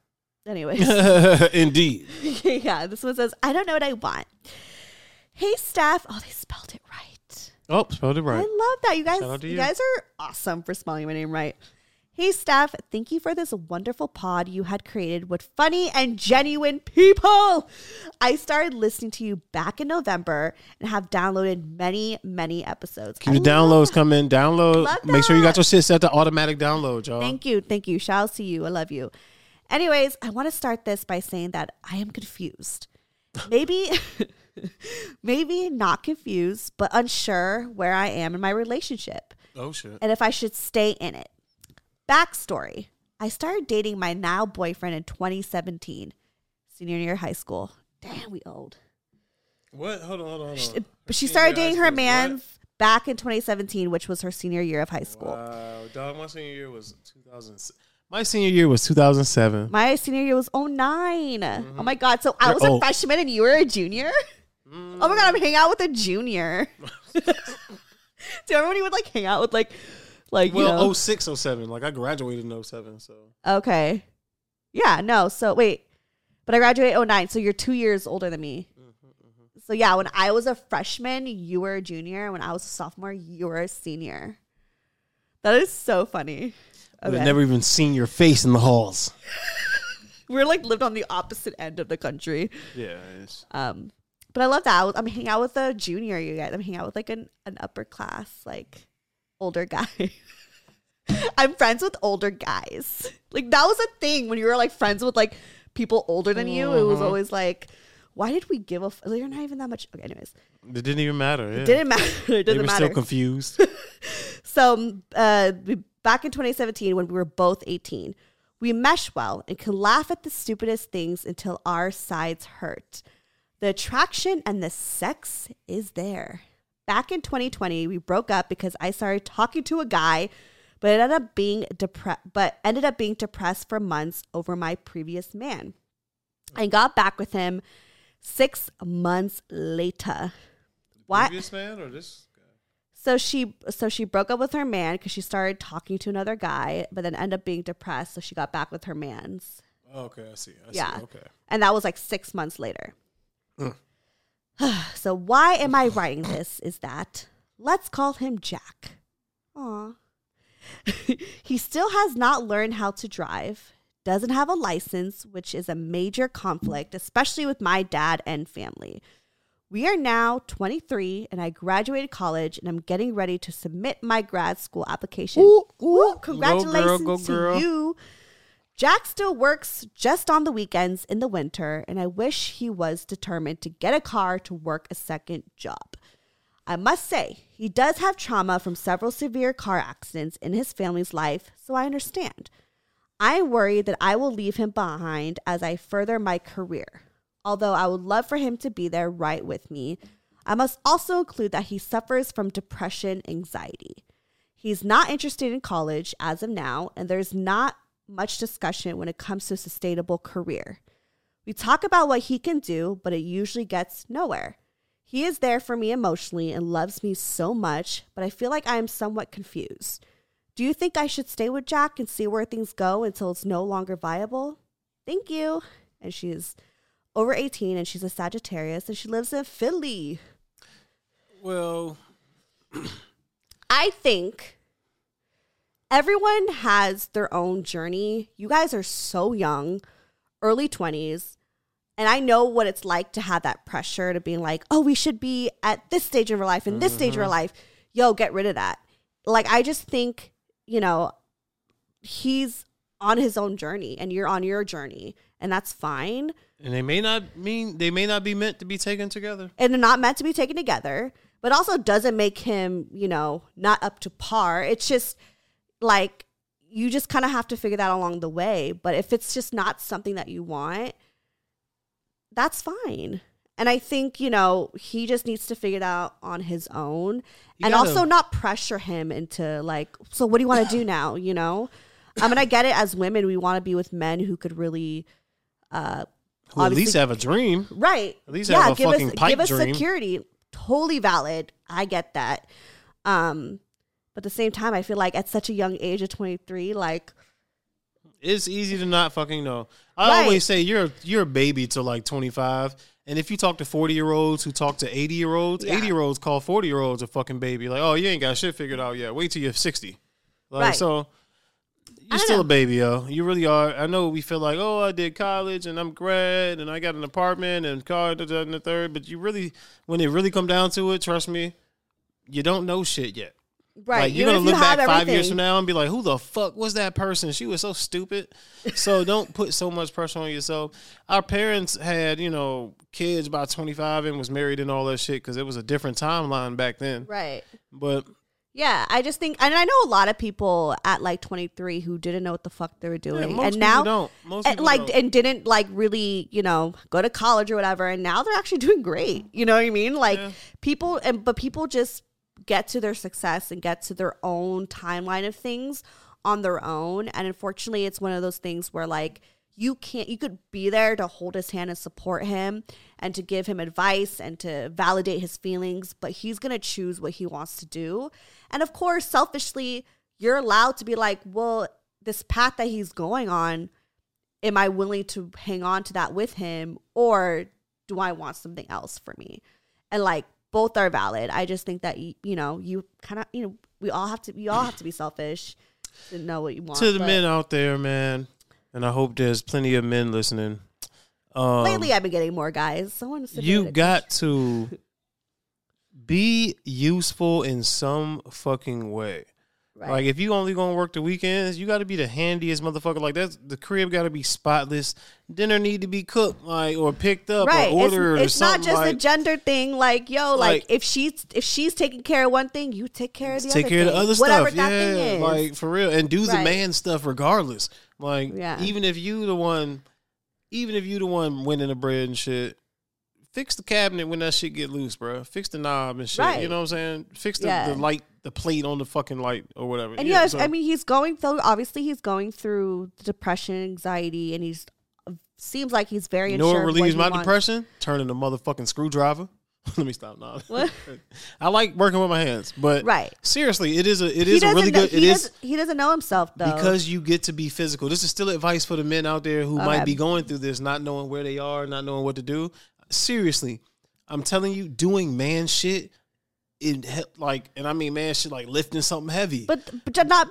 Speaker 1: Anyways.
Speaker 2: Indeed.
Speaker 1: yeah, this one says, I don't know what I want. Hey, Steph. Oh, they spelled it right.
Speaker 2: Oh, spelled it right.
Speaker 1: I love that. You guys,
Speaker 2: Shout out to
Speaker 1: you.
Speaker 2: you.
Speaker 1: guys are awesome for spelling my name right. Hey, Steph. Thank you for this wonderful pod you had created with funny and genuine people. I started listening to you back in November and have downloaded many, many episodes.
Speaker 2: Keep
Speaker 1: I
Speaker 2: the downloads coming. Download. Make sure you got your shit set to automatic download, y'all.
Speaker 1: Thank you. Thank you. Shout out to you. I love you. Anyways, I want to start this by saying that I am confused. Maybe, maybe not confused, but unsure where I am in my relationship
Speaker 2: oh shit.
Speaker 1: and if I should stay in it. Backstory I started dating my now boyfriend in 2017, senior year of high school. Damn, we old.
Speaker 2: What? Hold on, hold on, hold
Speaker 1: She, but she started dating her man
Speaker 2: what?
Speaker 1: back in 2017, which was her senior year of high school.
Speaker 2: Wow, dog. My senior year was 2000. My senior year was 2007.
Speaker 1: My senior year was 9
Speaker 2: Mm-hmm.
Speaker 1: Oh my god! So I
Speaker 2: You're
Speaker 1: was a freshman and you were a junior.
Speaker 2: Mm.
Speaker 1: Oh my god! I'm hanging out with a junior. Do you remember when you would like hang out with like, like you
Speaker 2: Well,
Speaker 1: know?
Speaker 2: 06, 07. Like I graduated in 07, so
Speaker 1: Okay. Yeah. No. So wait, but I graduated 09, So you're two years older than me.
Speaker 2: Mm-hmm,
Speaker 1: So yeah, when I was a freshman, you were a junior. When I was a sophomore, you were a senior. That is so funny.
Speaker 2: I've never even seen your face in the halls.
Speaker 1: We're like lived on the opposite end of the country.
Speaker 2: Yeah,
Speaker 1: Um, but I love that. I was- I'm hanging out with a junior, you guys. I'm hanging out with like an, an upper class, like older guy. I'm friends with older guys. Like that was a thing when you were like friends with like people older than you. It was
Speaker 2: Mhm.
Speaker 1: always like, why did we give a? F-? You're not even that much. Okay, anyways,
Speaker 2: it didn't even matter. Yeah.
Speaker 1: it didn't matter. It
Speaker 2: They
Speaker 1: doesn't
Speaker 2: were
Speaker 1: matter.
Speaker 2: still confused.
Speaker 1: So, um, uh, we- back in 2017, when we were both 18, we mesh well and can laugh at the stupidest things until our sides hurt. The attraction and the sex is there. Back in 2020, we broke up because I started talking to a guy, but ended up being depressed. But ended up being depressed for months over my previous man. I got back with him six months later. Why?
Speaker 2: Previous man or this?
Speaker 1: So she so she broke up with her man because she started talking to another guy, but then ended up being depressed. So she got back with her man's.
Speaker 2: Oh, okay, I see. I
Speaker 1: yeah.
Speaker 2: See. Okay.
Speaker 1: And that was like six months later.
Speaker 2: Mm.
Speaker 1: so why am I writing this? Is that let's call him Jack. Aw. he still has not learned how to drive, doesn't have a license, which is a major conflict, especially with my dad and family. We are now 23 and I graduated college and I'm getting ready to submit my grad school application. Ooh, congratulations
Speaker 2: go
Speaker 1: to
Speaker 2: girl.
Speaker 1: you. Jack still works just on the weekends in the winter and I wish he was determined to get a car to work a second job. I must say, he does have trauma from several severe car accidents in his family's life, so I understand. I worry that I will leave him behind as I further my career. Although I would love for him to be there right with me, I must also include that he suffers from depression anxiety. He's not interested in college as of now, and there's not much discussion when it comes to a sustainable career. We talk about what he can do, but it usually gets nowhere. He is there for me emotionally and loves me so much, but I feel like I am somewhat confused. Do you think I should stay with Jack and see where things go until it's no longer viable? Thank you. And she's over 18 and she's a Sagittarius and she lives in Philly.
Speaker 2: Well,
Speaker 1: I think everyone has their own journey. You guys are so young, early 20s. And I know what it's like to have that pressure to being like, oh, we should be at this stage of our life and this stage of our
Speaker 2: Mhm.
Speaker 1: life. Yo, get rid of that. Like, I just think, you know, he's on his own journey and you're on your journey, and that's fine.
Speaker 2: And they may not mean they may not be meant to be taken together.
Speaker 1: and they're not meant to be taken together, but also doesn't make him, you know, not up to par. It's just like you just kind of have to figure that along the way. But if it's just not something that you want, that's fine. And I think, you know, he just needs to figure it out on his own
Speaker 2: You
Speaker 1: and
Speaker 2: gotta-
Speaker 1: also not pressure him into like, so what do you want to do now? You know? I mean, I get it as women, we want to be with men who could really, uh,
Speaker 2: Who at least have a dream.
Speaker 1: Right.
Speaker 2: At least
Speaker 1: yeah,
Speaker 2: have a
Speaker 1: give
Speaker 2: fucking
Speaker 1: us
Speaker 2: pipe
Speaker 1: give us
Speaker 2: dream.
Speaker 1: security. Totally valid. I get that. Um, but at the same time, I feel like at such a young age of twenty three, like
Speaker 2: It's easy to not fucking know. I
Speaker 1: Right.
Speaker 2: always say you're you're a baby till like 25, and if you talk to 40 year olds who talk to 80 year olds,
Speaker 1: Yeah.
Speaker 2: 80 year olds call 40 year olds a fucking baby. Like, oh, you ain't got shit figured out yet. Wait till you're 60. Like,
Speaker 1: Right.
Speaker 2: so you're still a baby, yo. You really are. I know we feel like, oh, I did college and I'm grad and I got an apartment and car and the third, but you really, when it really come down to it, trust me, you don't know shit yet.
Speaker 1: right.
Speaker 2: Like you're
Speaker 1: even
Speaker 2: gonna look back five years from now and be like, "Who the fuck was that person? She was so stupid." so don't put so much pressure on yourself. Our parents had, you know, kids by 25 and was married and all that shit because it was a different timeline back then.
Speaker 1: Right.
Speaker 2: But
Speaker 1: Yeah, I just think, and I know a lot of people at like 23 who didn't know what the fuck they were doing,
Speaker 2: most
Speaker 1: and now
Speaker 2: don't.
Speaker 1: And, like
Speaker 2: don't.
Speaker 1: and didn't like really, you know, go to college or whatever, and now they're actually doing great. You know what I mean? Like people, and but people just get to their success and get to their own timeline of things on their own, and unfortunately, it's one of those things where like you can't you could be there to hold his hand and support him and to give him advice and to validate his feelings but he's going to choose what he wants to do and of course selfishly you're allowed to be like well this path that he's going on am i willing to hang on to that with him or do i want something else for me and like both are valid i just think that you, know you kind of you know we all have to we all have to be selfish didn't know what you want.
Speaker 2: to the
Speaker 1: but
Speaker 2: men out there, man, and I hope there's plenty of men listening. Um,
Speaker 1: lately, I've been getting more guys. I
Speaker 2: you got to be useful in some fucking way.
Speaker 1: Right.
Speaker 2: Like if you only gonna work the weekends, you got to be the handiest motherfucker. Like that's the crib got to be spotless. Dinner need to be cooked, like or picked up
Speaker 1: right.
Speaker 2: or ordered
Speaker 1: it's
Speaker 2: or
Speaker 1: it's not
Speaker 2: something.
Speaker 1: just
Speaker 2: like,
Speaker 1: a gender thing. Like yo, like,
Speaker 2: Like-
Speaker 1: if she's if she's taking care of one thing, you take care of the
Speaker 2: take
Speaker 1: other
Speaker 2: care of the other
Speaker 1: Whatever
Speaker 2: stuff.
Speaker 1: that
Speaker 2: yeah,
Speaker 1: thing is.
Speaker 2: like for real, and do the
Speaker 1: Right.
Speaker 2: man stuff regardless. Like
Speaker 1: Yeah.
Speaker 2: even if you the one, even if you the one winning the bread and shit. Fix the cabinet when that shit get loose, bro. Fix the knob and shit. You know what I'm saying? Fix the,
Speaker 1: Yeah.
Speaker 2: the light, the plate on the fucking light or whatever.
Speaker 1: And yeah,
Speaker 2: so-
Speaker 1: I mean, he's going through. Obviously, he's going through depression, anxiety, and he's seems like he's very.
Speaker 2: You know what relieves my
Speaker 1: wants.
Speaker 2: depression? Turning a motherfucking screwdriver. Let me stop now. I like working with my hands, but
Speaker 1: Right.
Speaker 2: seriously, it is a it
Speaker 1: He
Speaker 2: is a really
Speaker 1: know,
Speaker 2: good. It
Speaker 1: he
Speaker 2: is
Speaker 1: doesn't- He doesn't know himself though.
Speaker 2: because you get to be physical. This is still advice for the men out there who
Speaker 1: Okay.
Speaker 2: might be going through this, not knowing where they are, not knowing what to do. Seriously, I'm telling you, doing man shit, it he- like, and I mean man shit like lifting something heavy.
Speaker 1: but but you're not.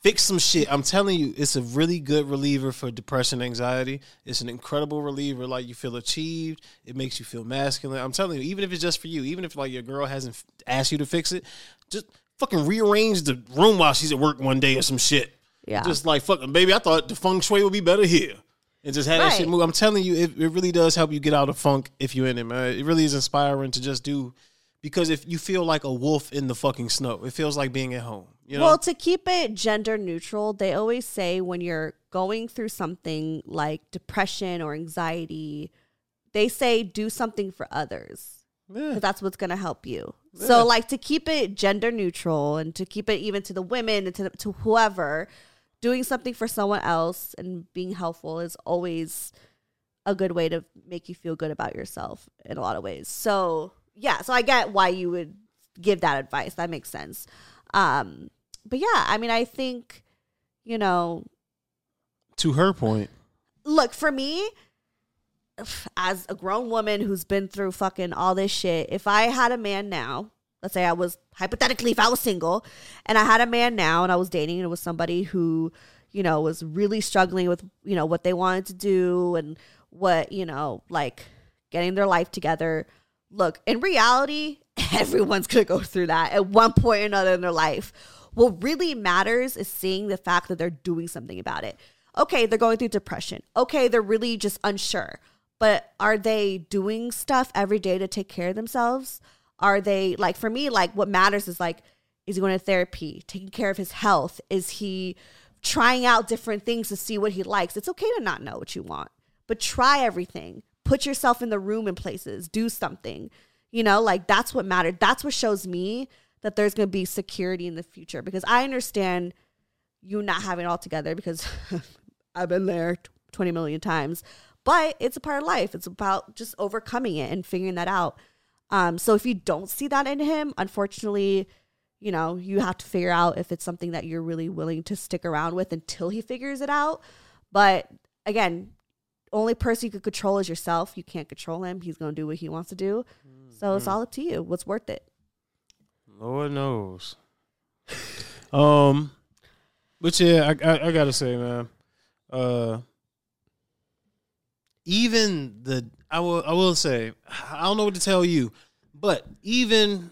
Speaker 2: Fix some shit. I'm telling you, it's a really good reliever for depression, anxiety. It's an incredible reliever. Like you feel achieved. It makes you feel masculine. I'm telling you, even if it's just for you, even if like your girl hasn't asked you to fix it, just fucking rearrange the room while she's at work one day or some shit.
Speaker 1: Yeah.
Speaker 2: Just like fucking baby, I thought the feng shui would be better here. And just have that shit move. I'm telling you, it, it really does help you get out of funk if you're in it, man. It really is inspiring to just do because if you feel like a wolf in the fucking snow, it feels like being at home. You know?
Speaker 1: Well, to keep it gender neutral, they always say when you're going through something like depression or anxiety, they say do something for others.
Speaker 2: Yeah.
Speaker 1: That's what's going to help you.
Speaker 2: Yeah.
Speaker 1: So, like, to keep it gender neutral and to keep it even to the women and to, the, to whoever, doing something for someone else and being helpful is always a good way to make you feel good about yourself in a lot of ways. So, yeah, so I get why you would give that advice. That makes sense. Um, but yeah, I mean, I think, you know,
Speaker 2: to her point,
Speaker 1: look, for me, as a grown woman who's been through fucking all this shit, if I had a man now, let's say I was hypothetically, if I was single and I had a man now and I was dating and it was somebody who, you know, was really struggling with, you know, what they wanted to do and what, you know, like getting their life together. Look, in reality, everyone's gonna go through that at one point or another in their life. What really matters is seeing the fact that they're doing something about it. Okay, they're going through depression. Okay, they're really just unsure. But are they doing stuff every day to take care of themselves? Are they like for me, like what matters is like, is he going to therapy, taking care of his health? Is he trying out different things to see what he likes? It's okay to not know what you want, but try everything. Put yourself in the room in places, do something. You know, like that's what mattered. That's what shows me that there's going to be security in the future because I understand you not having it all together because I've been there 20 million times. But it's a part of life. It's about just overcoming it and figuring that out. Um, so if you don't see that in him, unfortunately, you know, you have to figure out if it's something that you're really willing to stick around with until he figures it out. But again, only person you can control is yourself. You can't control him. He's going to do what he wants to do. So it's all up to you. What's worth it?
Speaker 2: Lord knows. um, but yeah, I, I I gotta say, man, uh, even the I will I will say I don't know what to tell you, but even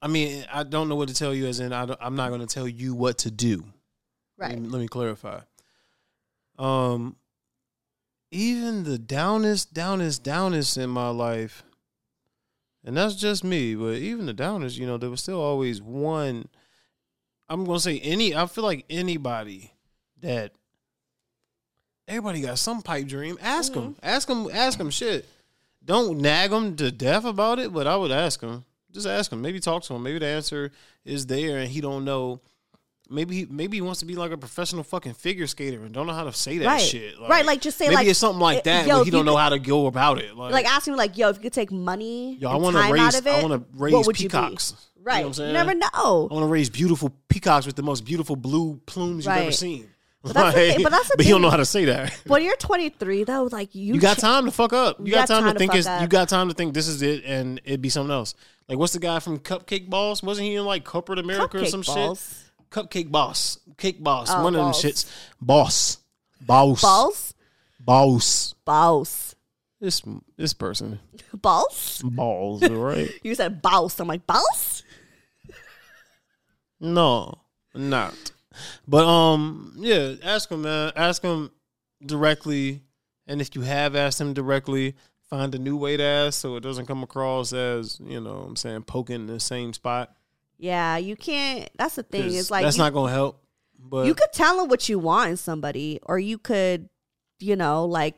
Speaker 2: I mean I don't know what to tell you as in I don't, I'm not going to tell you what to do.
Speaker 1: Right.
Speaker 2: Let me, let me clarify. Um, even the downest, downest, downest in my life, and that's just me. But even the downers, you know, there was still always one. I'm gonna say any. I feel like anybody that everybody got some pipe dream. Ask them, mm-hmm. ask them, ask them shit. Don't nag them to death about it, but I would ask them. Just ask them. Maybe talk to him. Maybe the answer is there, and he don't know. Maybe he, maybe he wants to be like a professional fucking figure skater and don't know how to say that
Speaker 1: Right.
Speaker 2: shit.
Speaker 1: Right, like, just say,
Speaker 2: maybe
Speaker 1: like,
Speaker 2: it's something like that.
Speaker 1: yo, if
Speaker 2: he
Speaker 1: you
Speaker 2: don't know
Speaker 1: could-
Speaker 2: how to go about it. Like,
Speaker 1: Like asking like, yo, if you could take money,
Speaker 2: yo, I want to raise.
Speaker 1: it,
Speaker 2: I want to raise
Speaker 1: you
Speaker 2: peacocks.
Speaker 1: Right.
Speaker 2: You, know
Speaker 1: You never know.
Speaker 2: I want to raise beautiful peacocks with the most beautiful blue plumes you've ever seen.
Speaker 1: But that's thing- but that's
Speaker 2: but he don't know how to say that.
Speaker 1: When you're 23, though, like you,
Speaker 2: You got
Speaker 1: ch-
Speaker 2: time to fuck up. You, got, time, to think
Speaker 1: fuck
Speaker 2: it's.
Speaker 1: up.
Speaker 2: You got time to think this is it, and it'd be something else. Like what's the guy from Cupcake Balls? Wasn't he in like Corporate America or some
Speaker 1: balls.
Speaker 2: shit? Cupcake Boss, Cake Boss,
Speaker 1: Oh,
Speaker 2: one
Speaker 1: balls.
Speaker 2: of them shits. Boss, boss,
Speaker 1: Balls?
Speaker 2: boss.
Speaker 1: Balls.
Speaker 2: This this person
Speaker 1: Balls?
Speaker 2: balls, right?
Speaker 1: You said balls. I'm like, balls?
Speaker 2: No, not. But um, yeah, ask him, man. Ask him directly, and if you have asked him directly, find a new way to ask so it doesn't come across as you know, I'm saying poking the same spot.
Speaker 1: Yeah, you can't. That's the thing. It's like
Speaker 2: that's
Speaker 1: you,
Speaker 2: not gonna help. But
Speaker 1: you could tell them what you want in somebody, or you could, you know, like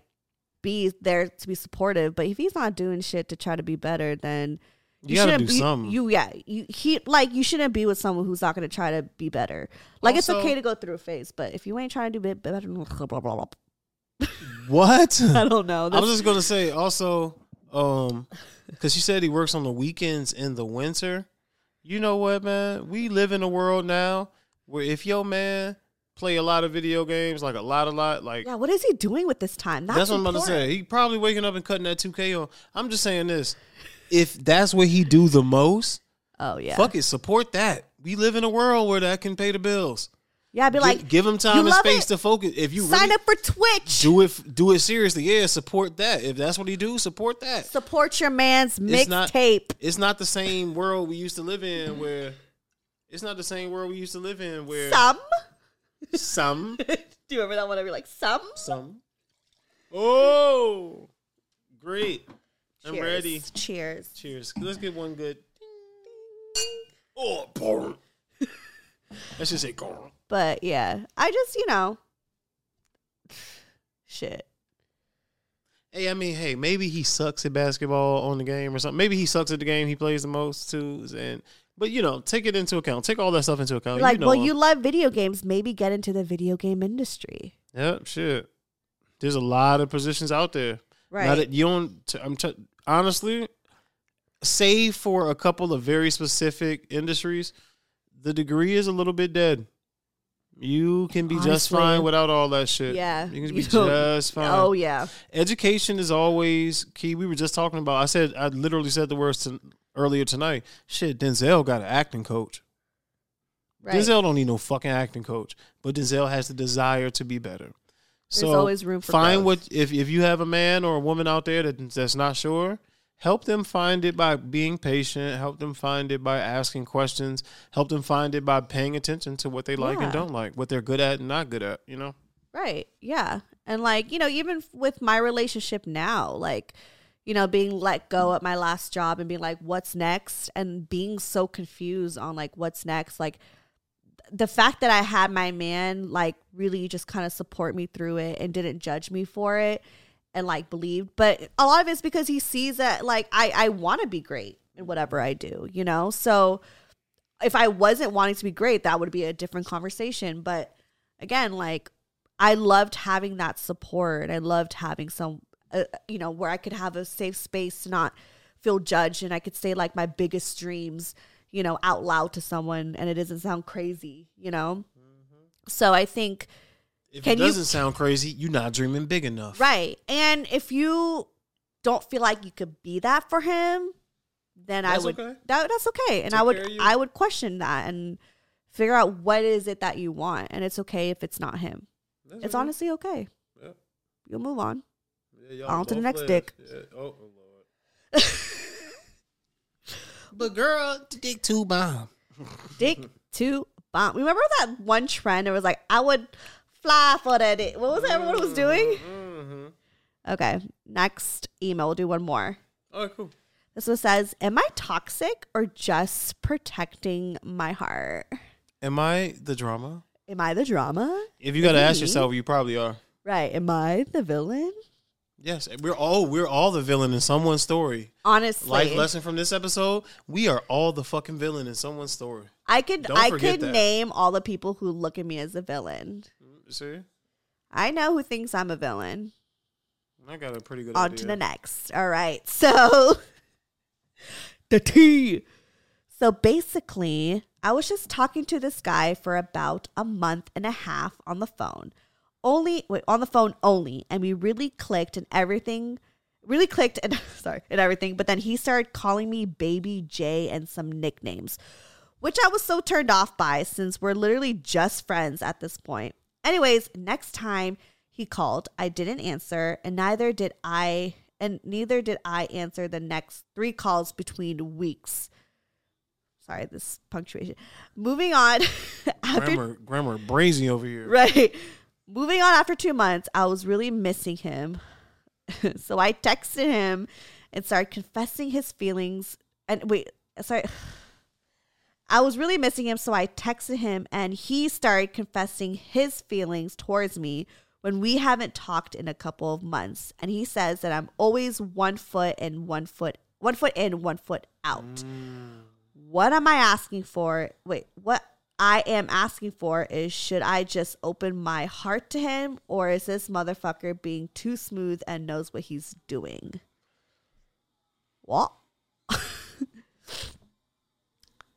Speaker 1: be there to be supportive. But if he's not doing shit to try to be better, then
Speaker 2: You gotta
Speaker 1: shouldn't
Speaker 2: do
Speaker 1: be-
Speaker 2: something.
Speaker 1: You yeah, you he like you shouldn't be with someone who's not going to try to be better. Like it's okay to go through a phase, but if you ain't trying to do better, blah, blah, blah,
Speaker 2: what?
Speaker 1: I don't know.
Speaker 2: I was just gonna say also, um, because you said he works on the weekends in the winter. You know what, man? We live in a world now where if your man play a lot of video games, like a lot, a lot, like
Speaker 1: yeah, what is he doing with this time? That's,
Speaker 2: that's, what I'm about to say. He probably waking up and cutting that 2K on. I'm just saying this. If that's what he do the most,
Speaker 1: Oh yeah,
Speaker 2: fuck it, support that. We live in a world where that can pay the bills.
Speaker 1: Yeah. I'd be like,
Speaker 2: give him time and space
Speaker 1: it?
Speaker 2: to focus. If you
Speaker 1: sign
Speaker 2: really
Speaker 1: up for Twitch.
Speaker 2: do it, do it seriously. Yeah, support that. If that's what he do, support that.
Speaker 1: Support your man's
Speaker 2: It's not-
Speaker 1: mixtape.
Speaker 2: It's not the same world we used to live in where it's not the same world we used to live in where
Speaker 1: Some.
Speaker 2: some
Speaker 1: Do you remember that one? I'd be like, some.
Speaker 2: some Oh great. I'm ready.
Speaker 1: Cheers.
Speaker 2: Cheers. Let's get one good. Oh, boom. Let's just say go.
Speaker 1: But yeah, I just you know, shit.
Speaker 2: Hey, I mean, hey, maybe he sucks at basketball on the game or something. Maybe he sucks at the game he plays the most too. And but you know, take it into account. Take all that stuff into account.
Speaker 1: like,
Speaker 2: you know
Speaker 1: well,
Speaker 2: him.
Speaker 1: you love video games. Maybe get into the video game industry.
Speaker 2: Yep, shit. There's a lot of positions out there.
Speaker 1: Right.
Speaker 2: Now that you don't, t- I'm t- honestly, save for a couple of very specific industries, the degree is a little bit dead. You can be just fine without all that shit.
Speaker 1: Yeah.
Speaker 2: you can be
Speaker 1: don't-
Speaker 2: just fine.
Speaker 1: Oh yeah.
Speaker 2: Education is always key. We were just talking about. I said I literally said the words to, earlier tonight. Shit, Denzel got an acting coach.
Speaker 1: Right.
Speaker 2: Denzel don't need no fucking acting coach, but Denzel has the desire to be better.
Speaker 1: So There's always room for
Speaker 2: find
Speaker 1: growth.
Speaker 2: what if if you have a man or a woman out there that that's not sure, help them find it by being patient. Help them find it by asking questions. Help them find it by paying attention to what they like and don't like, what they're good at and not good at. You know.
Speaker 1: Right. Yeah. And like, you know, even with my relationship now, like, you know, being let go at my last job and being like, what's next? And being so confused on like, what's next? Like, the fact that I had my man like really just kind of support me through it and didn't judge me for it and like believed. But a lot of it's because he sees that like I, I want to be great in whatever I do, you know? So if I wasn't wanting to be great, that would be a different conversation. But again, like I loved having that support. I loved having some, uh, you know, where I could have a safe space to not feel judged and I could say like my biggest dreams, you know, out loud to someone and it doesn't sound crazy, you know? So I think,
Speaker 2: If
Speaker 1: Can
Speaker 2: it
Speaker 1: you-
Speaker 2: doesn't sound crazy, you're not dreaming big enough.
Speaker 1: right. And if you don't feel like you could be that for him, then I would,
Speaker 2: okay.
Speaker 1: that, that's okay. And
Speaker 2: Take
Speaker 1: I would,
Speaker 2: care of you.
Speaker 1: I would question that and figure out what is it that you want. And it's okay if it's not him.
Speaker 2: That's
Speaker 1: It's
Speaker 2: okay.
Speaker 1: honestly okay.
Speaker 2: Yeah.
Speaker 1: You'll move on.
Speaker 2: Yeah, y'all
Speaker 1: On to the next
Speaker 2: live.
Speaker 1: dick.
Speaker 2: Yeah. Oh, oh lord. but girl, the dick too bomb.
Speaker 1: Dick to bomb. Remember that one trend? It was like, I would fly for that dick. What was that everyone was doing?
Speaker 2: Mm-hmm.
Speaker 1: Okay. Next email. We'll do one more.
Speaker 2: All right, cool.
Speaker 1: This one says, Am I toxic or just protecting my heart?
Speaker 2: Am I the drama?
Speaker 1: Am I the drama?
Speaker 2: If you got to ask yourself, you probably are.
Speaker 1: Right. Am I the villain?
Speaker 2: Yes, we're all we're all the villain in someone's story.
Speaker 1: Honestly.
Speaker 2: Life lesson from this episode: we are all the fucking villain in someone's story.
Speaker 1: I could
Speaker 2: Don't
Speaker 1: I could
Speaker 2: that.
Speaker 1: name all the people who look at me as a villain.
Speaker 2: See,
Speaker 1: I know who thinks I'm a villain.
Speaker 2: I got a pretty good
Speaker 1: On
Speaker 2: idea.
Speaker 1: to the next. All right. So the T. So basically, I was just talking to this guy for about a month and a half on the phone. Only wait, on the phone only, and we really clicked and everything really clicked and sorry, and everything, but then he started calling me baby J and some nicknames. which I was so turned off by since we're literally just friends at this point. Anyways, next time he called, I didn't answer, and neither did I, and neither did I answer the next three calls between weeks. Sorry, this punctuation. Moving on. after
Speaker 2: Grammar, grammar, brazy over here.
Speaker 1: Right. Moving on after two months, I was really missing him. so I texted him and started confessing his feelings. And wait, sorry. I was really missing him, so I texted him and he started confessing his feelings towards me when we haven't talked in a couple of months. And he says that I'm always one foot in, one foot, one foot in, one foot out. Mm. What am I asking for? Wait, what I am asking for is should I just open my heart to him or is this motherfucker being too smooth and knows what he's doing? What?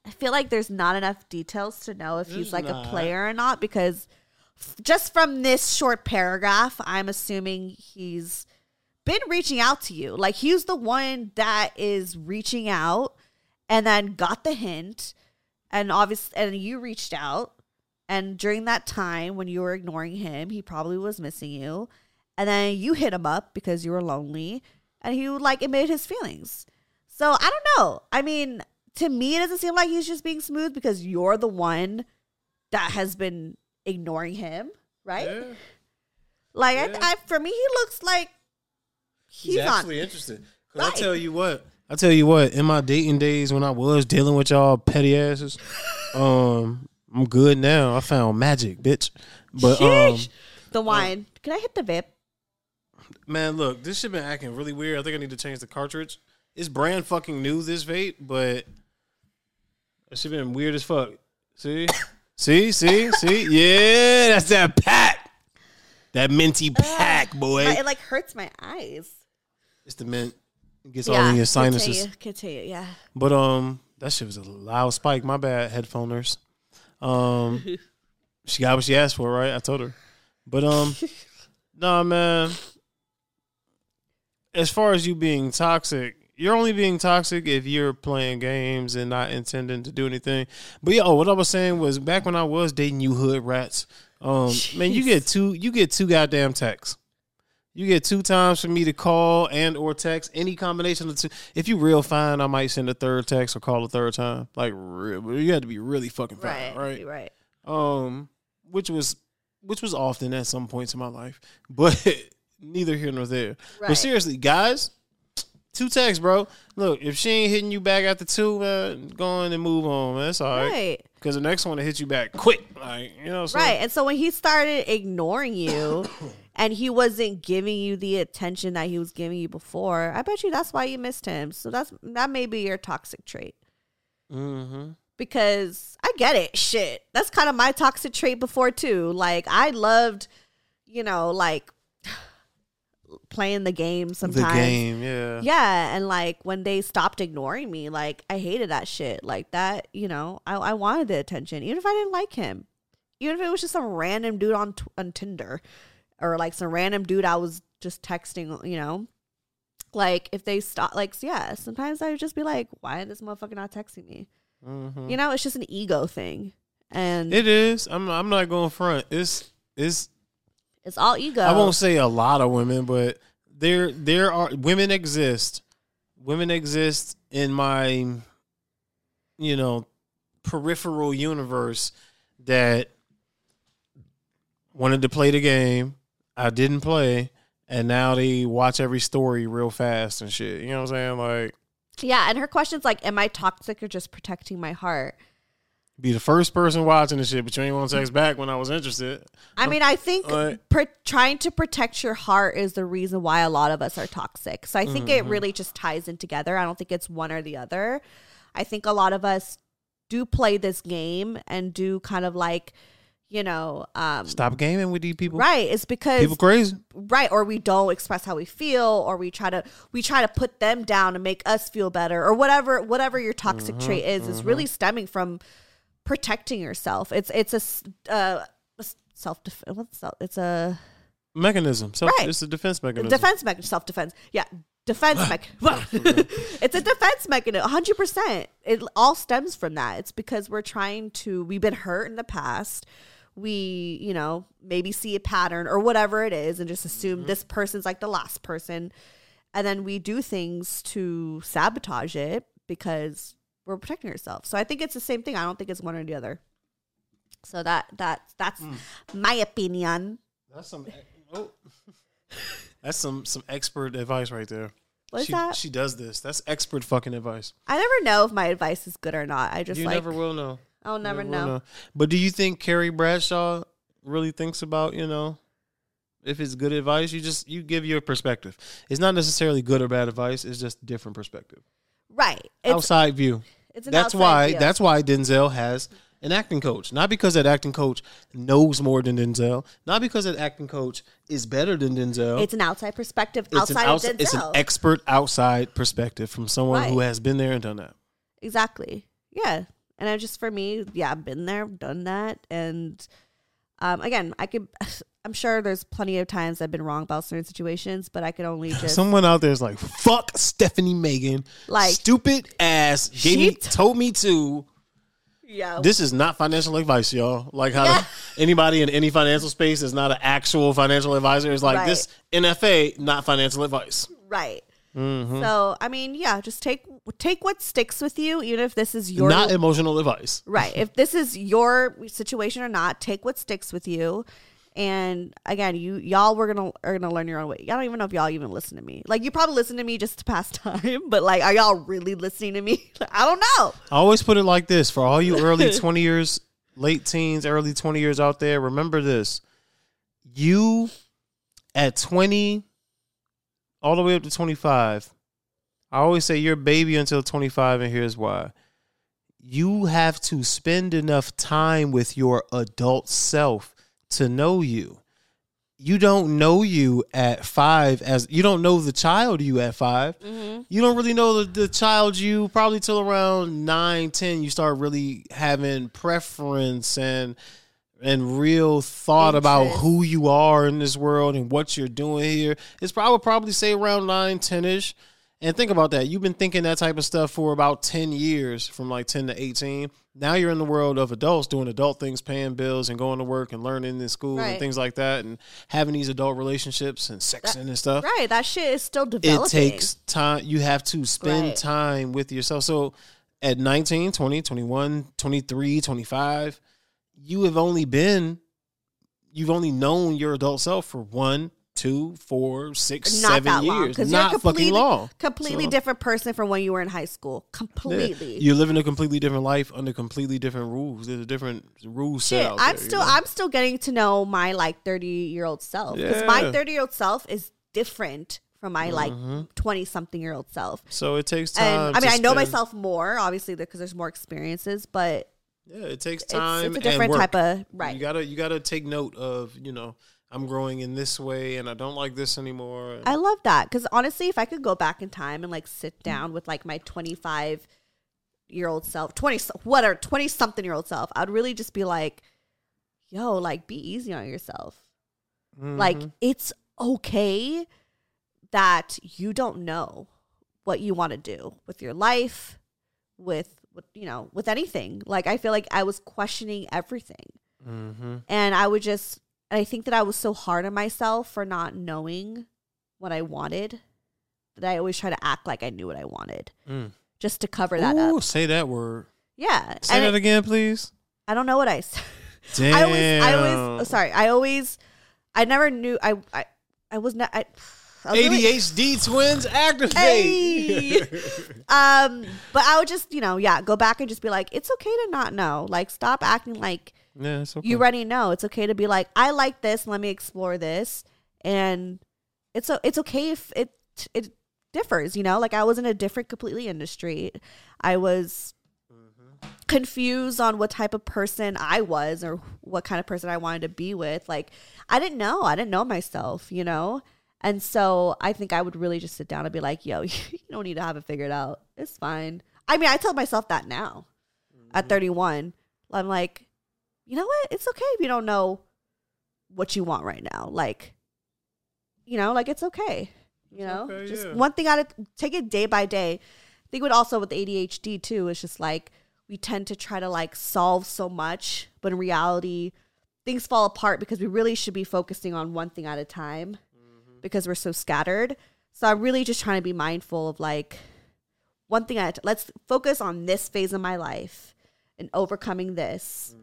Speaker 1: I feel like there's not enough details to know if he's
Speaker 2: There's
Speaker 1: like
Speaker 2: not.
Speaker 1: a player or not because f- just from this short paragraph, I'm assuming he's been reaching out to you. Like he's the one that is reaching out and then got the hint and obviously and you reached out and during that time when you were ignoring him, he probably was missing you. And then you hit him up because you were lonely and he would like admitted his feelings. So I don't know. I mean, to me, it doesn't seem like he's just being smooth because you're the one that has been ignoring him, right? Like, I, I, for me, he looks like he's,
Speaker 2: He's
Speaker 1: on.
Speaker 2: actually interested. 'Cause. I tell you what, I tell you what, in my dating days when I was dealing with y'all petty asses, um, I'm good now. I found magic, bitch. But um,
Speaker 1: the wine. Can I hit the vape?
Speaker 2: man, look, this shit been acting really weird. I think I need to change the cartridge. It's brand fucking new, this vape, but that shit been weird as fuck. See, see, see, see. Yeah, that's that pack. That minty pack, boy.
Speaker 1: My- it like hurts my eyes.
Speaker 2: It's the mint. It gets all in your sinuses.
Speaker 1: Continue, continue, yeah.
Speaker 2: But um, that shit was a loud spike. My bad, headphoners. Um, she got what she asked for, right? I told her. But um, nah, man. As far as you being toxic, you're only being toxic if you're playing games and not intending to do anything. But yeah, oh, what I was saying was back when I was dating you hood rats, um, man, you get two, you get two goddamn texts. You get two times for me to call and or text any combination of two. If you real fine, I might send a third text or call a third time. Like real, you had to be really fucking fine,
Speaker 1: Right,
Speaker 2: right?
Speaker 1: right.
Speaker 2: Um, which was which was often at some points in my life, but neither here nor there.
Speaker 1: Right.
Speaker 2: But seriously, guys, two texts, bro. Look, if she ain't hitting you back after two, man, go on and move on, man. That's all right.
Speaker 1: Right.
Speaker 2: Because the next one to hit you back quick, like you know, so-
Speaker 1: Right. And so when he started ignoring you and he wasn't giving you the attention that he was giving you before, I bet you that's why you missed him. So that's that may be your toxic trait.
Speaker 2: Mm-hmm.
Speaker 1: Because I get it. Shit. That's kind of my toxic trait before too. Like I loved, you know, like playing the game sometimes.
Speaker 2: The game, yeah.
Speaker 1: Yeah, and like when they stopped ignoring me, like I hated that shit. Like that, you know, I, I wanted the attention, even if I didn't like him, even if it was just some random dude on t- on Tinder, or like some random dude I was just texting. You know, like if they stop, like yeah, sometimes I would just be like, why is this motherfucker not texting me?
Speaker 2: Mhm.
Speaker 1: You know, it's just an ego thing, and
Speaker 2: It is. I'm. I'm not going front. It's. It's.
Speaker 1: It's all ego.
Speaker 2: I won't say a lot of women, but there. There are women exist. Women exist in my, you know, peripheral universe that wanted to play the game. I didn't play, and now they watch every story real fast and shit. You know what I'm saying? Like,
Speaker 1: Yeah, and her question's like, "Am I toxic or just protecting my heart?"
Speaker 2: Be the first person watching the shit, but you ain't want to text back when I was interested.
Speaker 1: I mean, I think
Speaker 2: Like-
Speaker 1: pr- trying to protect your heart is the reason why a lot of us are toxic. So I think it
Speaker 2: Mhm.
Speaker 1: really just ties in together. I don't think it's one or the other. I think a lot of us do play this game and do kind of like, you know, um,
Speaker 2: Stop gaming with these people.
Speaker 1: right. It's because
Speaker 2: People crazy.
Speaker 1: right or we don't express how we feel or we try to we try to put them down and make us feel better or whatever whatever your toxic
Speaker 2: Mhm,
Speaker 1: trait is is really stemming from protecting yourself it's it's a uh self defense what's self it's a
Speaker 2: Mechanism. Self,
Speaker 1: Right.
Speaker 2: It's a defense mechanism.
Speaker 1: defense mechanism self defense yeah defense mechanism. it's a defense mechanism, hundred percent. It all stems from that. It's because we're trying to. We've been hurt in the past. We, you know, maybe see a pattern or whatever it is, and just assume
Speaker 2: Mm-hmm.
Speaker 1: this person's like the last person, and then we do things to sabotage it because we're protecting ourselves. So I think it's the same thing. I don't think it's one or the other. So that that that's
Speaker 2: Mm.
Speaker 1: my opinion.
Speaker 2: That's some. Oh. That's some some expert advice right there.
Speaker 1: What is
Speaker 2: she,
Speaker 1: that?
Speaker 2: She does this. That's expert fucking advice.
Speaker 1: I never know if my advice is good or not. I just
Speaker 2: you
Speaker 1: like
Speaker 2: never will know.
Speaker 1: I'll never
Speaker 2: You
Speaker 1: know.
Speaker 2: will But do you think Carrie Bradshaw really thinks about you know if it's good advice? You just you give your perspective. It's not necessarily good or bad advice. It's just different perspective,
Speaker 1: Right. It's,
Speaker 2: outside view.
Speaker 1: It's an
Speaker 2: That's why.
Speaker 1: view.
Speaker 2: That's why Denzel has an acting coach. Not because that acting coach knows more than Denzel. Not because that acting coach is better than Denzel.
Speaker 1: it's an outside perspective
Speaker 2: It's an
Speaker 1: outside of Denzel.
Speaker 2: It's an expert outside perspective from someone who has been there and done that.
Speaker 1: exactly. Yeah. And I just for me, yeah, I've been there, done that, and um, again, I could. I'm sure there's plenty of times I've been wrong about certain situations, but I could only just
Speaker 2: Someone out there is like, "Fuck Stefanie Maegan,
Speaker 1: Like,
Speaker 2: stupid ass." Gave me,
Speaker 1: t-
Speaker 2: told me to.
Speaker 1: yeah.
Speaker 2: This is not financial advice, y'all. Like how
Speaker 1: Yeah.
Speaker 2: anybody in any financial space is not an actual financial advisor. It's like
Speaker 1: Right.
Speaker 2: this NFA, not financial advice.
Speaker 1: right.
Speaker 2: Mhm.
Speaker 1: So I mean, yeah, just take take what sticks with you, even if this is your
Speaker 2: not emotional advice.
Speaker 1: Right. If this is your situation or not, take what sticks with you. And again, you y'all were gonna are gonna learn your own way. I don't even know if y'all even listen to me. Like you probably listen to me just to pass time, but like, are y'all really listening to me? I don't know.
Speaker 2: I always put it like this for all you early 20 years, late teens, early 20 years out there. Remember this. You at 20, all the way up to 25, I always say you're a baby until 25, and here's why. You have to spend enough time with your adult self to know you. You don't know you at five as you don't know the child you at 5 mm-hmm. you don't really know the, the child you probably till around nine, ten. You start really having preference and and real thought about who you are in this world and what you're doing here. It's probably probably say around nine, ten ish. And think about that. You've been thinking that type of stuff for about ten years, from like ten to eighteen. Now you're in the world of adults doing adult things, paying bills and going to work and learning in school
Speaker 1: Right.
Speaker 2: and things like that, and having these adult relationships and sexing and stuff
Speaker 1: Right. That shit is still developing.
Speaker 2: it takes time you have to spend
Speaker 1: Right.
Speaker 2: time with yourself so at 19 20 21 23 25 you have only been you've only known your adult self for one two four six
Speaker 1: not
Speaker 2: seven
Speaker 1: long
Speaker 2: years not fucking long
Speaker 1: completely
Speaker 2: So,
Speaker 1: different person from when you were in high school.
Speaker 2: yeah,
Speaker 1: Completely.
Speaker 2: you're living a completely different life under completely different rules there's a different rule set
Speaker 1: Shit,
Speaker 2: out
Speaker 1: I'm
Speaker 2: there, you
Speaker 1: still
Speaker 2: know?
Speaker 1: I'm still getting to know my like 30 year old self because my 30 year old self is different from my like
Speaker 2: Mhm.
Speaker 1: 20 something year old self.
Speaker 2: so it takes time
Speaker 1: And I mean, I know
Speaker 2: spend-
Speaker 1: myself more, obviously, because there's more experiences, but
Speaker 2: yeah it takes time
Speaker 1: it's a
Speaker 2: and
Speaker 1: different type of right.
Speaker 2: You gotta you gotta take note of you know I'm growing in this way and I don't like this anymore.
Speaker 1: I love that because honestly, if I could go back in time and like sit down with like my 25 year old self, 20 so- whatever, 20 something year old self, I'd really just be like, yo, like be easy on yourself. Like
Speaker 2: Mhm.
Speaker 1: it's okay that you don't know what you want to do with your life, with with you know, with anything. Like I feel like I was questioning everything.
Speaker 2: Mhm.
Speaker 1: And I would just and I think that I was so hard on myself for not knowing what I wanted that I always try to act like I knew what I wanted
Speaker 2: Mm.
Speaker 1: just to cover that
Speaker 2: Ooh,
Speaker 1: up.
Speaker 2: say that word.
Speaker 1: Yeah.
Speaker 2: Say
Speaker 1: and
Speaker 2: that
Speaker 1: it-
Speaker 2: again, please.
Speaker 1: I don't know what I said.
Speaker 2: Damn.
Speaker 1: I always I always oh, sorry. I always I never knew I I I was not I, I really-
Speaker 2: ADHD twins activate.
Speaker 1: Hey. um, but I would just, you know, yeah, go back and just be like, it's okay to not know. Like, stop acting like
Speaker 2: yeah, it's okay.
Speaker 1: you already know. It's okay to be like, I like this. Let me explore this, and it's o- it's okay if it it differs. You know, like I was in a different, completely industry. I was mm-hmm. confused on what type of person I was or what kind of person I wanted to be with. Like, I didn't know. I didn't know myself. You know. And so I think I would really just sit down and be like, yo, you don't need to have it figured out. It's fine. I mean, I tell myself that now at mm-hmm. 31. I'm like, you know what? It's okay if you don't know what you want right now. Like, you know, like it's okay. You know,
Speaker 2: okay,
Speaker 1: just
Speaker 2: yeah.
Speaker 1: one thing at a take it day by day. I think what also with ADHD too is just like we tend to try to like solve so much, but in reality, things fall apart because we really should be focusing on one thing at a time
Speaker 2: Mm-hmm.
Speaker 1: because we're so scattered. So I'm really just trying to be mindful of like one thing at a t- let's focus on this phase of my life and overcoming this.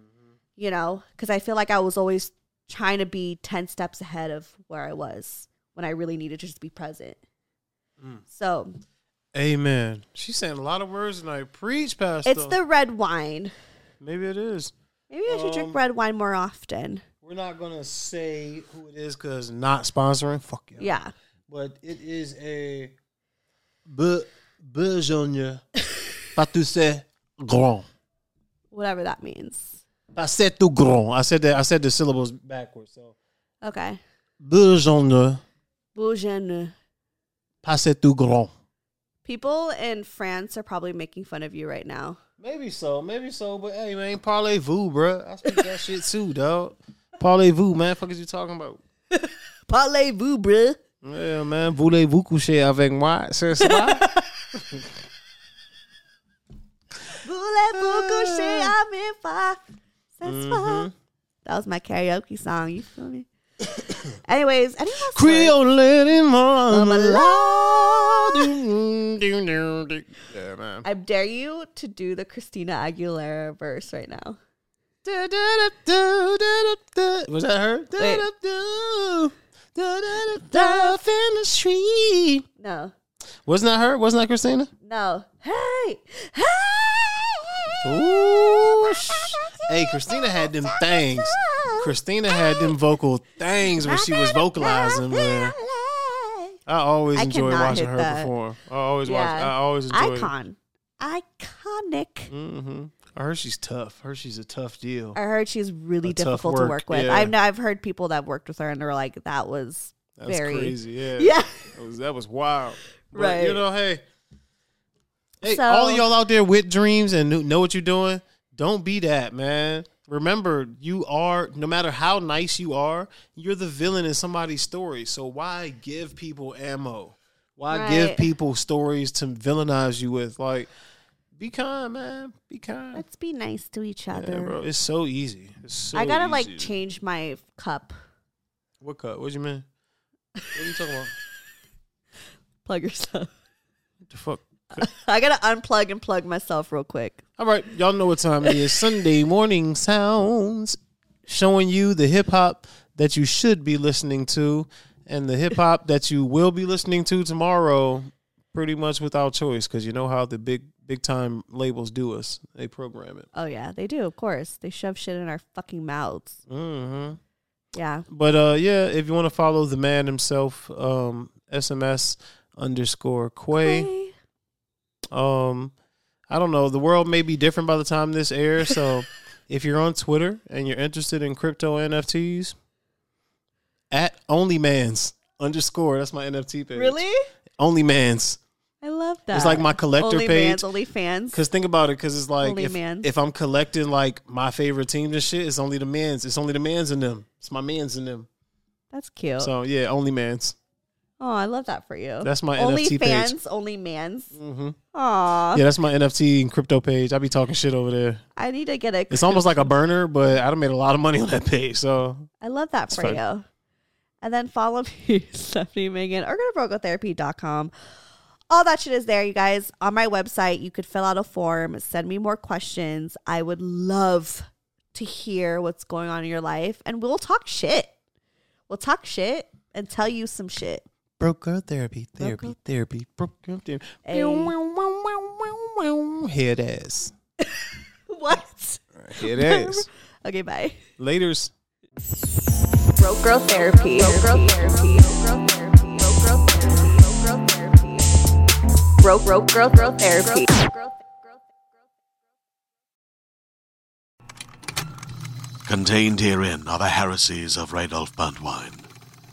Speaker 1: You know, because I feel like I was always trying to be 10 steps ahead of where I was when I really needed to just be present. So
Speaker 2: Amen. She's saying a lot of words and I Preach, Pastor.
Speaker 1: it's the red wine.
Speaker 2: Maybe it is.
Speaker 1: Maybe I should
Speaker 2: Um,
Speaker 1: drink red wine more often.
Speaker 2: We're not gonna say who it is because not sponsoring. Fuck yeah.
Speaker 1: Yeah.
Speaker 2: But it is a Be- Bejogne Pâtisserie Grand.
Speaker 1: Whatever that means.
Speaker 2: Tout grand. I said that. I said the syllables backwards. So
Speaker 1: Okay. Bourgeois.
Speaker 2: Pâtisserie tout grand.
Speaker 1: People in France are probably making fun of you right now.
Speaker 2: Maybe so. Maybe so. But hey, man, parlez-vous, bro. I speak that shit too, dog. Parlez-vous, man. Fuck is you talking about?
Speaker 1: Parlez-vous, bro.
Speaker 2: Yeah, man. Voulez-vous coucher avec moi ce soir?
Speaker 1: Voulez-vous coucher à mes
Speaker 2: Mm-hmm.
Speaker 1: That was my karaoke song. You feel me? Anyways, anyone else?
Speaker 2: Creole
Speaker 1: my
Speaker 2: Yeah.
Speaker 1: I dare you to do the Christina Aguilera verse right now.
Speaker 2: Was that her?
Speaker 1: Wait.
Speaker 2: Death in the street.
Speaker 1: No.
Speaker 2: Wasn't that her? Wasn't that Christina?
Speaker 1: No. Hey! Hey!
Speaker 2: Ooh, hey, Christina had them things. Christina had them vocal things when she was vocalizing, man. I always
Speaker 1: I
Speaker 2: enjoy watching her
Speaker 1: that.
Speaker 2: perform. I always watch.
Speaker 1: Yeah.
Speaker 2: I always enjoy.
Speaker 1: Icon. Iconic.
Speaker 2: Mm-hmm. I heard she's tough. I heard she's a tough deal.
Speaker 1: I heard she's really
Speaker 2: A
Speaker 1: difficult to
Speaker 2: work,
Speaker 1: work with.
Speaker 2: yeah.
Speaker 1: I've I've heard people that worked with her and they're like, that was
Speaker 2: That's
Speaker 1: very
Speaker 2: crazy. Yeah.
Speaker 1: Yeah.
Speaker 2: That was, that was wild. But,
Speaker 1: Right.
Speaker 2: You know, hey. Hey,
Speaker 1: So-
Speaker 2: all of y'all out there with dreams and know what you're doing, don't be that, man. Remember, you are, no matter how nice you are, you're the villain in somebody's story. So why give people ammo? Why give people stories to villainize you with? Like, be kind, man. Be kind.
Speaker 1: Let's be nice to each
Speaker 2: Yeah,
Speaker 1: other.
Speaker 2: bro. It's so easy. It's so
Speaker 1: I gotta like change my cup.
Speaker 2: What cut? What do you mean? What are you talking about?
Speaker 1: Plug yourself.
Speaker 2: What the fuck?
Speaker 1: I gotta unplug and plug myself real quick.
Speaker 2: All right, y'all know what time it is. Sunday morning sounds showing you the hip hop that you should be listening to and the hip hop that you will be listening to tomorrow pretty much without choice cuz you know how the big big time labels do us. They program it.
Speaker 1: Oh yeah, they do. Of course, they shove shit in our fucking mouths.
Speaker 2: Mm-hmm.
Speaker 1: Yeah.
Speaker 2: But uh yeah, if you want to follow the man himself um SMS underscore Quai. Um, I don't know. The world may be different by the time this airs. So if you're on Twitter and you're interested in crypto NFTs, at onlymans underscore. That's my NFT page.
Speaker 1: Really?
Speaker 2: Onlymans.
Speaker 1: I love that.
Speaker 2: It's like my collector
Speaker 1: Only
Speaker 2: page.
Speaker 1: Mans, only fans.
Speaker 2: Because think about it. Because it's like if, if I'm collecting like my favorite teams and shit, it's only the mans. It's only the mans in them. It's my mans in them.
Speaker 1: That's cute.
Speaker 2: So yeah, only onlymans.
Speaker 1: Oh, I love that for you.
Speaker 2: That's my
Speaker 1: only
Speaker 2: NFT page.
Speaker 1: fans, only mans.
Speaker 2: Mm-hmm.
Speaker 1: Aw,
Speaker 2: Yeah, that's my NFT and crypto page. I be talking shit over there.
Speaker 1: I need to get a.
Speaker 2: It's almost like a burner, but I done made a lot of money on that page. So
Speaker 1: I love that for you. And then follow me, Stefanie Maegan, or go to brokegirltherapy.com. All that shit is there, you guys. On my website, you could fill out a form, send me more questions. I would love to hear what's going on in your life, and we'll talk shit. We'll talk shit and tell you some shit.
Speaker 2: Broke girl therapy, therapy, therapy, broke girl therapy.
Speaker 1: Hey.
Speaker 2: Head ass.
Speaker 1: What?
Speaker 2: Head ass.
Speaker 1: Okay, bye.
Speaker 2: Laters.
Speaker 1: Broke girl therapy. Broke girl therapy. Broke girl therapy. broke girl girl therapy.
Speaker 3: Contained herein are the heresies of Radolf Burntwine,